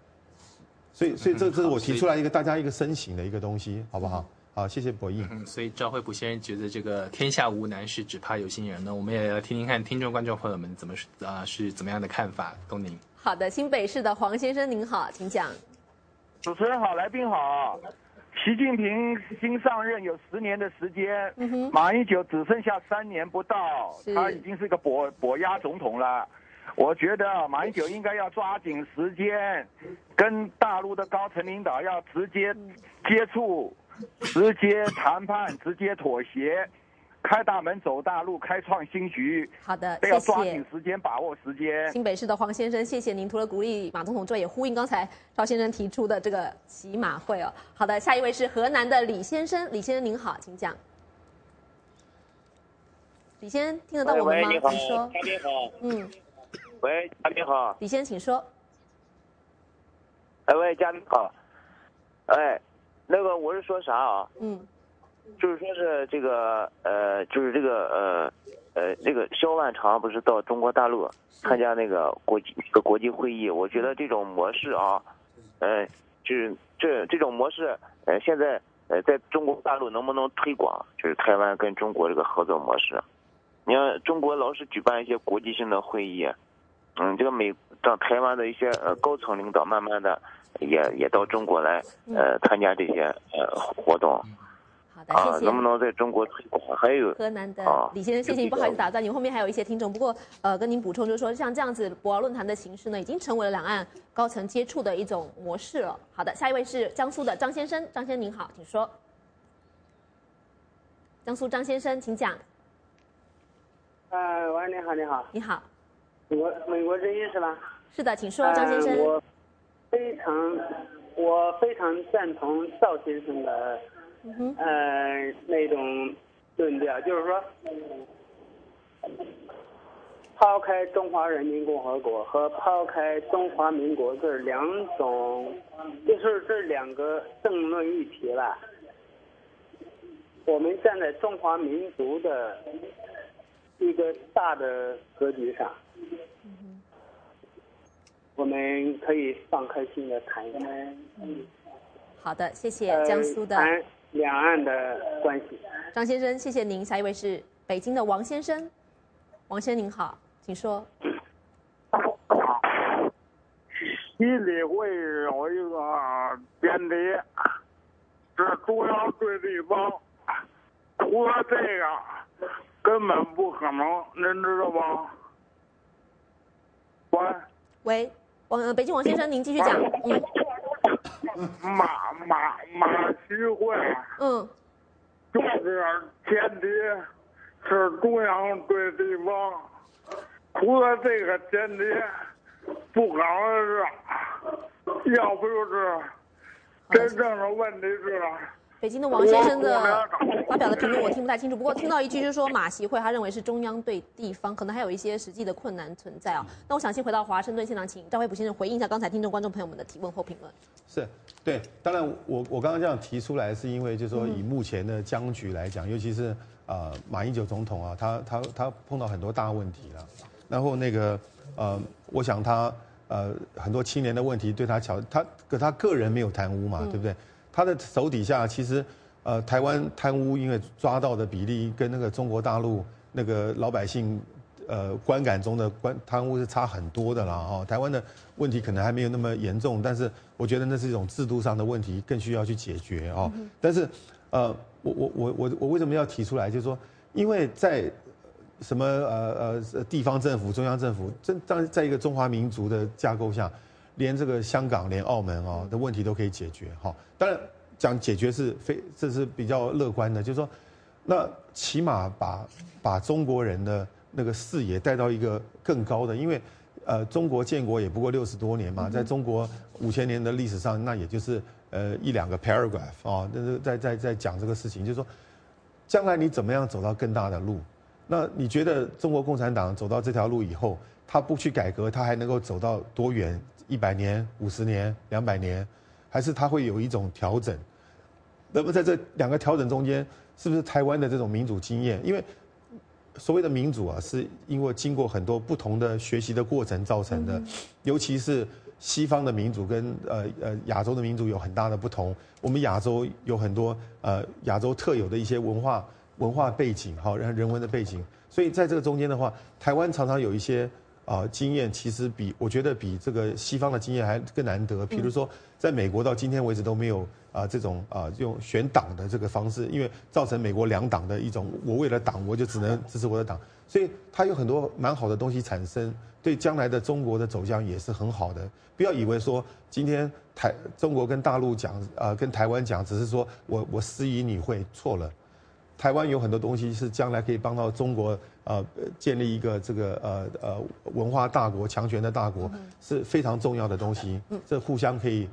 [SPEAKER 7] 所以所以这这是我 <laughs> 提出来一个大家一个身形的一个东西，好不好？好，谢谢博弈。
[SPEAKER 5] 嗯，所以赵惠普先生觉得这个天下无难事，只怕有心人呢。我们也要听听看听众观众朋友们怎么啊是怎么样的看法，东宁。
[SPEAKER 1] 好的，新北市的黄先生您好，请讲。
[SPEAKER 17] 主持人好，来宾好。习近平新上任有十年的时间，马英九只剩下三年不到，他已经是个跛跛鸭总统了。我觉得马英九应该要抓紧时间，跟大陆的高层领导要直接接触，直接谈判，直接妥协。开大门走大路，开创新局。
[SPEAKER 1] 好的，
[SPEAKER 17] 要抓紧时间，把握时间。
[SPEAKER 1] 新北市的黄先生，谢谢您。除了鼓励马总统之外，也呼应刚才赵先生提出的这个骑马会哦。好的，下一位是河南的李先生，李先生您好，请讲。李先生听得到我们吗？
[SPEAKER 18] 你好，
[SPEAKER 1] 嘉
[SPEAKER 18] 宾好。
[SPEAKER 1] 嗯。
[SPEAKER 18] 喂，嘉宾好。
[SPEAKER 1] 李先生，请说。
[SPEAKER 18] 哎喂，嘉宾好。哎，那个我是说啥啊？
[SPEAKER 1] 嗯。
[SPEAKER 18] 就是说是这个呃，就是这个呃呃，这个肖万长不是到中国大陆参加那个国际个国际会议？我觉得这种模式啊，呃，就是这这种模式，呃，现在呃，在中国大陆能不能推广？就是台湾跟中国这个合作模式。你看，中国老是举办一些国际性的会议，嗯，这个美让台湾的一些呃高层领导慢慢的也也到中国来呃参加这些呃活动。
[SPEAKER 1] 啊，
[SPEAKER 18] 能不能在中国推广？还有
[SPEAKER 1] 河南的李先生，谢谢您，不好意思打断你。后面还有一些听众，不过呃，跟您补充就是说，像这样子博鳌论坛的形式呢，已经成为了两岸高层接触的一种模式了。好的，下一位是江苏的张先生，张先生您好，请说。江苏张先生，请讲。
[SPEAKER 19] 啊，喂，你好，你好，
[SPEAKER 1] 你好。
[SPEAKER 19] 美国美国之音是吧？
[SPEAKER 1] 是的，请说，张先生。
[SPEAKER 19] 我非常我非常赞同赵先生的。呃，那种论调就是说，抛开中华人民共和国和抛开中华民国这两种，就是这两个政论议题了。我们站在中华民族的一个大的格局上，我们可以放开心的谈一谈。
[SPEAKER 1] 好的，谢谢江苏的。
[SPEAKER 19] 两岸的关系，
[SPEAKER 1] 张先生，谢谢您。下一位是北京的王先生，王先生您好，请说。
[SPEAKER 12] 习理会有一个辩题，是中央对地方，除了这个根本不可能，您知道吗？喂。
[SPEAKER 1] 喂，王北京王先生，您继续讲。嗯。
[SPEAKER 12] 马马马习会，
[SPEAKER 1] 嗯，
[SPEAKER 12] 就是前提是中央对地方，除了这个前提，不可能是，要不就是真正的问题是
[SPEAKER 1] 北京的王先生的 <laughs> 发表的评论我听不太清楚，不过听到一句就是说马习会他认为是中央对地方，可能还有一些实际的困难存在啊。那我想先回到华盛顿现场，请赵惠普先生回应一下刚才听众观众朋友们的提问或评论。
[SPEAKER 7] 是对，当然我我刚刚这样提出来是因为就是说以目前的僵局来讲，尤其是呃马英九总统啊，他他他碰到很多大问题了，然后那个呃我想他。呃，很多青年的问题对他巧，他可他个人没有贪污嘛，对不对？他的手底下其实，呃，台湾贪污因为抓到的比例跟那个中国大陆那个老百姓，呃，观感中的观贪污是差很多的啦。哈。台湾的问题可能还没有那么严重，但是我觉得那是一种制度上的问题，更需要去解决哦。但是，呃，我我我我我为什么要提出来？就是说，因为在。什么呃呃地方政府、中央政府，这当在一个中华民族的架构下，连这个香港、连澳门啊的问题都可以解决哈。当然讲解决是非这是比较乐观的，就是说，那起码把把中国人的那个视野带到一个更高的，因为呃中国建国也不过六十多年嘛，在中国五千年的历史上，那也就是呃一两个 paragraph 啊，那是在在在讲这个事情，就是说，将来你怎么样走到更大的路。那你觉得中国共产党走到这条路以后，他不去改革，他还能够走到多远？一百年、五十年、两百年，还是它会有一种调整？那么在这两个调整中间，是不是台湾的这种民主经验？因为所谓的民主啊，是因为经过很多不同的学习的过程造成的，尤其是西方的民主跟呃呃亚洲的民主有很大的不同。我们亚洲有很多呃亚洲特有的一些文化。文化背景，好，人人文的背景，所以在这个中间的话，台湾常常有一些啊经验，其实比我觉得比这个西方的经验还更难得。比如说，在美国到今天为止都没有啊这种啊用选党的这个方式，因为造成美国两党的一种，我为了党我就只能支持我的党，所以它有很多蛮好的东西产生，对将来的中国的走向也是很好的。不要以为说今天台中国跟大陆讲啊跟台湾讲，只是说我我施以你会错了。台湾有很多东西是将来可以帮到中国，呃，建立一个这个呃呃文化大国、强权的大国，是非常重要的东西。嗯，这互相可以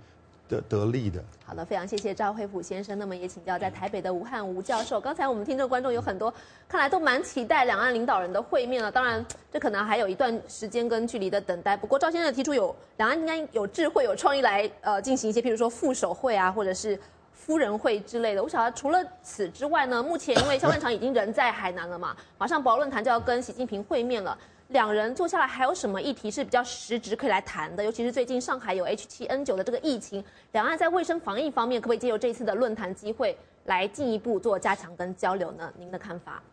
[SPEAKER 7] 得得利的。
[SPEAKER 1] 好的，非常谢谢赵惠普先生。那么也请教在台北的吴汉吴教授。刚才我们听众观众有很多，看来都蛮期待两岸领导人的会面了。当然，这可能还有一段时间跟距离的等待。不过赵先生提出有两岸应该有智慧、有创意来呃进行一些，譬如说副手会啊，或者是。夫人会之类的，我晓得除了此之外呢，目前因为肖万长已经人在海南了嘛，<coughs> 马上博鳌论坛就要跟习近平会面了，两人坐下来还有什么议题是比较实质可以来谈的？尤其是最近上海有 H7N9 的这个疫情，两岸在卫生防疫方面可不可以借由这次的论坛机会来进一步做加强跟交流呢？您的看法？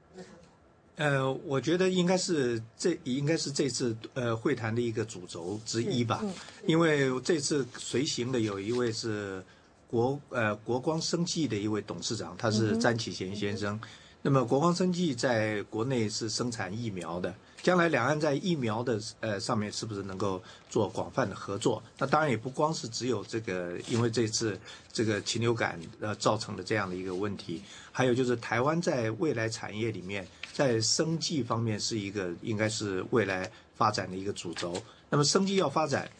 [SPEAKER 6] 呃，我觉得应该是这应该是这次呃会谈的一个主轴之一吧，因为这次随行的有一位是。国呃国光生技的一位董事长，他是詹启贤先生。那么国光生技在国内是生产疫苗的，将来两岸在疫苗的呃上面是不是能够做广泛的合作？那当然也不光是只有这个，因为这次这个禽流感呃造成的这样的一个问题，还有就是台湾在未来产业里面，在生技方面是一个应该是未来发展的一个主轴。那么生技要发展，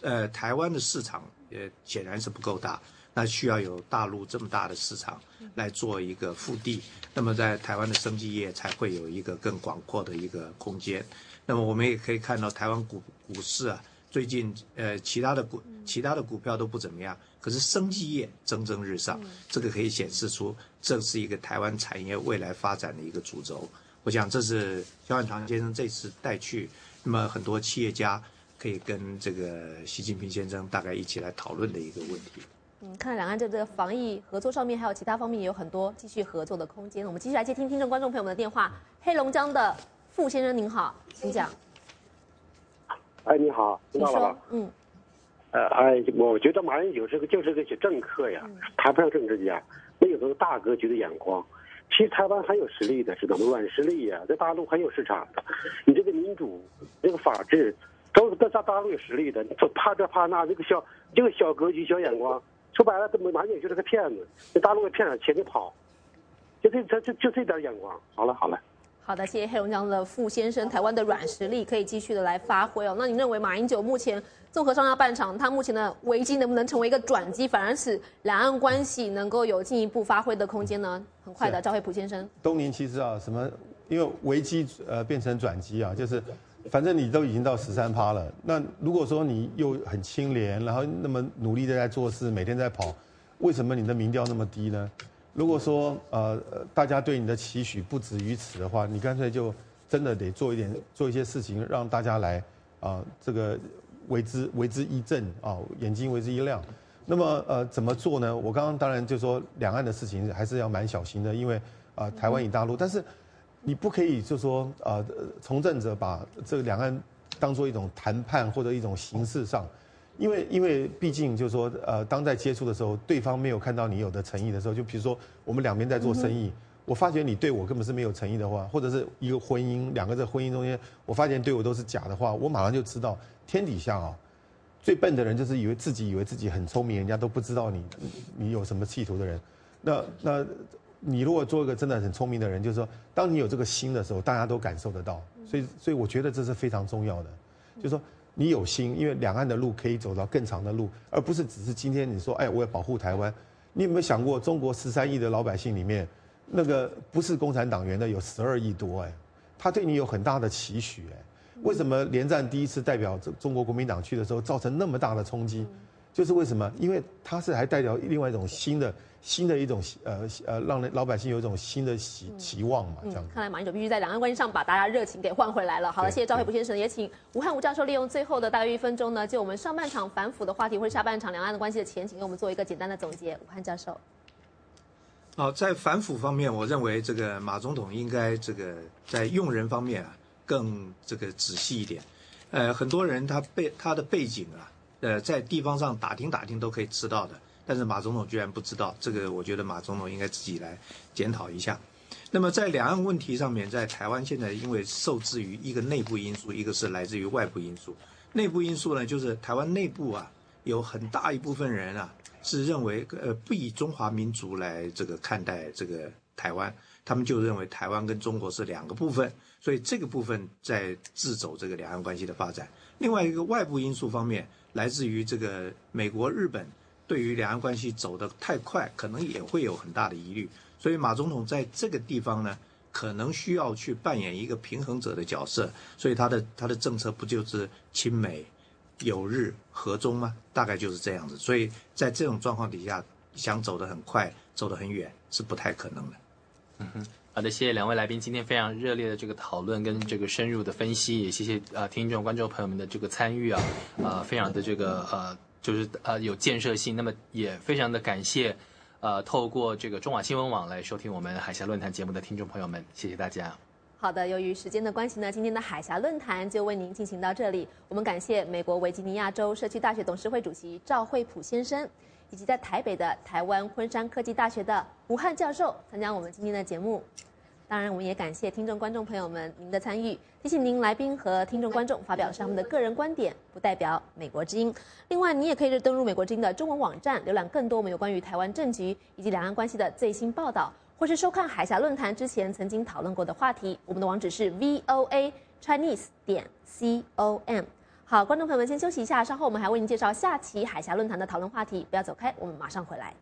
[SPEAKER 6] 呃台湾的市场也显然是不够大。那需要有大陆这么大的市场来做一个腹地，那么在台湾的生技业才会有一个更广阔的一个空间。那么我们也可以看到台湾股股市啊，最近呃其他的股其他的股票都不怎么样，可是生技业蒸蒸日上，这个可以显示出这是一个台湾产业未来发展的一个主轴。我想这是萧万长先生这次带去，那么很多企业家可以跟这个习近平先生大概一起来讨论的一个问题。
[SPEAKER 1] 嗯，看来两岸在这个防疫合作上面，还有其他方面也有很多继续合作的空间。我们继续来接听听众、观众朋友们的电话。黑龙江的傅先生您好，请讲。
[SPEAKER 20] 哎，你好，听到了吗？
[SPEAKER 1] 嗯。
[SPEAKER 20] 呃，哎，我觉得马英九是个就是个政客呀，谈不上政治家，没有那个大格局的眼光。其实台湾很有实力的，知道吗？软实力呀，在大陆很有市场的。你这个民主、这个法治，都是在大大陆有实力的。你怕这怕那，这个小这个小格局、小眼光。说白了，这马英九就是个骗子，这大陆给骗了钱就跑，就这他就就这点眼光。好了好了，
[SPEAKER 1] 好的，谢谢黑龙江的傅先生，台湾的软实力可以继续的来发挥哦。那你认为马英九目前综合上下半场，他目前的危机能不能成为一个转机，反而使两岸关系能够有进一步发挥的空间呢？很快的，赵惠普先生。
[SPEAKER 7] 东宁其实啊，什么？因为危机呃变成转机啊，就是反正你都已经到十三趴了，那如果说你又很清廉，然后那么努力的在做事，每天在跑，为什么你的民调那么低呢？如果说呃大家对你的期许不止于此的话，你干脆就真的得做一点做一些事情，让大家来啊这个为之为之一振啊，眼睛为之一亮。那么呃怎么做呢？我刚刚当然就说两岸的事情还是要蛮小心的，因为啊台湾与大陆，但是你不可以就说呃从政者把这个两岸当做一种谈判或者一种形式上。因为因为毕竟就是说，呃，当在接触的时候，对方没有看到你有的诚意的时候，就比如说我们两边在做生意，我发觉你对我根本是没有诚意的话，或者是一个婚姻，两个在婚姻中间，我发现对我都是假的话，我马上就知道天底下啊，最笨的人就是以为自己以为自己很聪明，人家都不知道你你有什么企图的人。那那你如果做一个真的很聪明的人，就是说，当你有这个心的时候，大家都感受得到。所以所以我觉得这是非常重要的，就是说。你有心，因为两岸的路可以走到更长的路，而不是只是今天你说，哎，我要保护台湾。你有没有想过，中国十三亿的老百姓里面，那个不是共产党员的有十二亿多，哎，他对你有很大的期许，哎，为什么连战第一次代表中中国国民党去的时候造成那么大的冲击？就是为什么？因为他是还代表另外一种新的。新的一种呃呃，让老百姓有一种新的期期望嘛，这样。
[SPEAKER 1] 看来马英九必须在两岸关系上把大家热情给换回来了。好了，谢谢赵惠普先生，也请吴汉吴教授利用最后的大约一分钟呢，就我们上半场反腐的话题或者下半场两岸的关系的前景，给我们做一个简单的总结。武汉教授。
[SPEAKER 6] 好，在反腐方面，我认为这个马总统应该这个在用人方面啊更这个仔细一点。呃，很多人他背他的背景啊，呃，在地方上打听打听都可以知道的。但是马总统居然不知道这个，我觉得马总统应该自己来检讨一下。那么在两岸问题上面，在台湾现在因为受制于一个内部因素，一个是来自于外部因素。内部因素呢，就是台湾内部啊，有很大一部分人啊是认为呃不以中华民族来这个看待这个台湾，他们就认为台湾跟中国是两个部分，所以这个部分在自走这个两岸关系的发展。另外一个外部因素方面，来自于这个美国、日本。对于两岸关系走得太快，可能也会有很大的疑虑，所以马总统在这个地方呢，可能需要去扮演一个平衡者的角色，所以他的他的政策不就是亲美、友日、和中吗？大概就是这样子，所以在这种状况底下，想走得很快、走得很远是不太可能的。
[SPEAKER 5] 嗯哼，好的，谢谢两位来宾今天非常热烈的这个讨论跟这个深入的分析，也谢谢呃听众观众朋友们的这个参与啊，啊，非常的这个呃。就是呃有建设性，那么也非常的感谢，呃透过这个中网新闻网来收听我们海峡论坛节目的听众朋友们，谢谢大家。
[SPEAKER 1] 好的，由于时间的关系呢，今天的海峡论坛就为您进行到这里。我们感谢美国维吉尼亚州社区大学董事会主席赵惠普先生，以及在台北的台湾昆山科技大学的吴汉教授参加我们今天的节目。当然，我们也感谢听众、观众朋友们您的参与。提醒您，来宾和听众、观众发表是他们的个人观点，不代表美国之音。另外，你也可以登录美国之音的中文网站，浏览更多我们有关于台湾政局以及两岸关系的最新报道，或是收看海峡论坛之前曾经讨论过的话题。我们的网址是 voa chinese 点 com。好，观众朋友们，先休息一下，稍后我们还为您介绍下期海峡论坛的讨论话题。不要走开，我们马上回来。